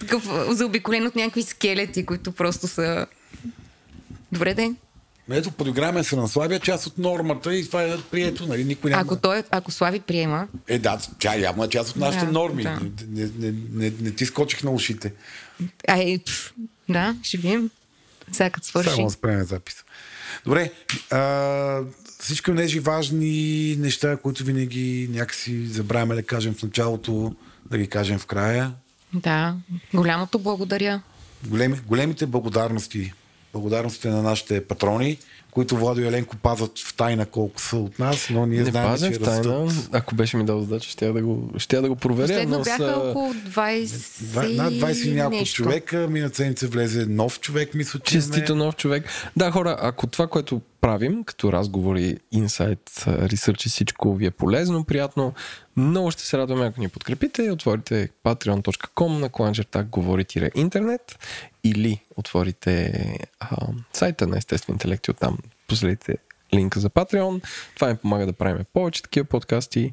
Такъв заобиколен от някакви скелети, които просто са Добре ден. Ето, подиграваме се на Славия част от нормата и това е прието. Нали? Никой няма... ако, той, ако Слави приема... Е, да, тя явно е част от нашите да, норми. Да. Не, не, не, не, ти скочих на ушите. А, пф, да, ще видим. Сега като свърши. Само спреме запис. Добре, а, всички от тези важни неща, които винаги някакси забравяме да кажем в началото, да ги кажем в края. Да, голямото благодаря. Големи, големите благодарности. Благодарностите на нашите патрони, които Владо и Еленко пазят в тайна колко са от нас, но ние Не знаем, че в тайна. растат. Ако беше ми дал задача, ще да го, ще да го проверя. Последно но бяха са... около 20 Два- Над 20 и няколко човека. Минат седмица влезе нов човек, мисля, че Честито нов човек. Да, хора, ако това, което правим, като разговори, инсайт, ресърч и всичко ви е полезно, приятно, много ще се радваме, ако ни подкрепите. Отворите patreon.com на кланчерта говори-интернет или отворите а, сайта на Естествен интелект и оттам последите линка за Patreon. Това ми помага да правим повече такива подкасти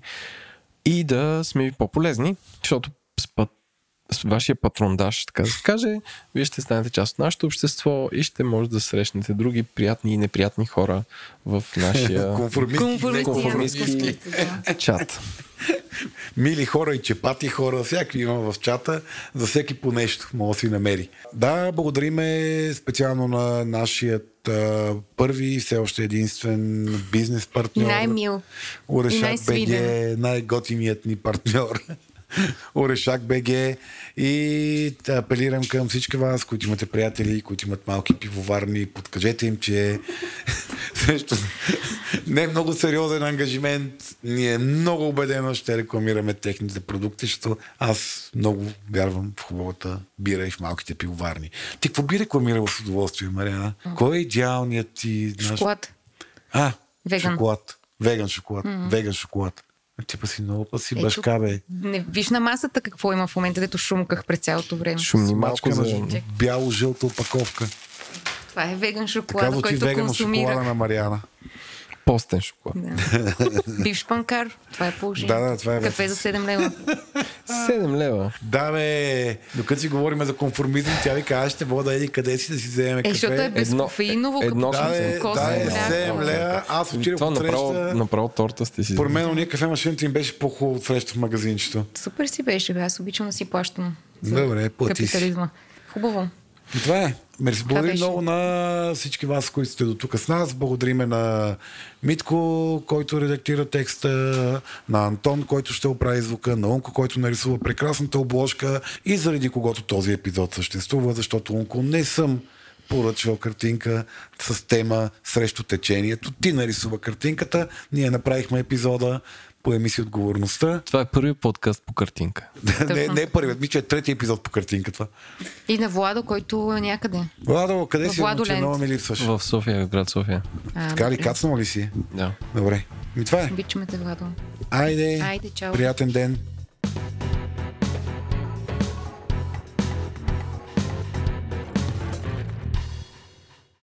и да сме ви по-полезни, защото с път с вашия патрондаж, така да се каже, вие ще станете част от нашето общество и ще може да срещнете други приятни и неприятни хора в нашия Конформистки. конформисти, да. чат. мили хора и чепати хора, всякакви има в чата, за всеки по нещо може да си намери. Да, благодариме специално на нашият първи и все още единствен бизнес партньор. Най-мил. И Орешак БГ, най-готиният ни партньор. Орешак БГ и апелирам към всички вас, които имате приятели, които имат малки пивоварни, подкажете им, че също не е много сериозен ангажимент. Ние много убедено ще рекламираме техните продукти, защото аз много вярвам в хубавата бира и в малките пивоварни. Ти какво би рекламирал с удоволствие, Мариана? Кой е идеалният ти... наш- Шоколад. а, Веган. шоколад. Веган шоколад. Веган шоколад. Типа си много път си Ето, башка, бе. Не, виж на масата какво има в момента, дето шумках през цялото време. Шумни малко за... бяло-жълта опаковка. Това е веган шоколад, който консумирах. шоколада на Мариана. Постен шоколад. Да. Бивш панкар, това е положение. Да, да, това е Кафе за 7 лева. 7 лева. Да, бе, докато си говорим за конформизъм, тя ви казва, ще мога да еди къде си да си вземем Е, кафе. защото е безкофеиново, едно- като Да, бе, коса, да, е мляко. 7 лева. Аз вчера Това направо, направо торта сте си. Според мен, уния кафе машината им беше по-хубаво от среща в магазинчето. Супер си беше, бе. Аз обичам да си плащам. за Добре, плати си. Капитализма. Хубаво. И това е. Мерси. Благодарим много на всички вас, които сте до тук с нас. Благодариме на Митко, който редактира текста, на Антон, който ще оправи звука, на Унко, който нарисува прекрасната обложка и заради когото този епизод съществува, защото Унко не съм поръчвал картинка с тема срещу течението. Ти нарисува картинката, ние направихме епизода, поеми си отговорността. Това е първият подкаст по картинка. не, не е първият, мисля, че е третия епизод по картинка това. И на Владо, който е някъде. Владо, къде В си? Владоленд. Момче, много ми липсваш. В София, град София. А, Така ли, кацнал ли си? Да. Добре. Ми това е. Обичаме те, Владо. Айде. Айде, чао. Приятен ден.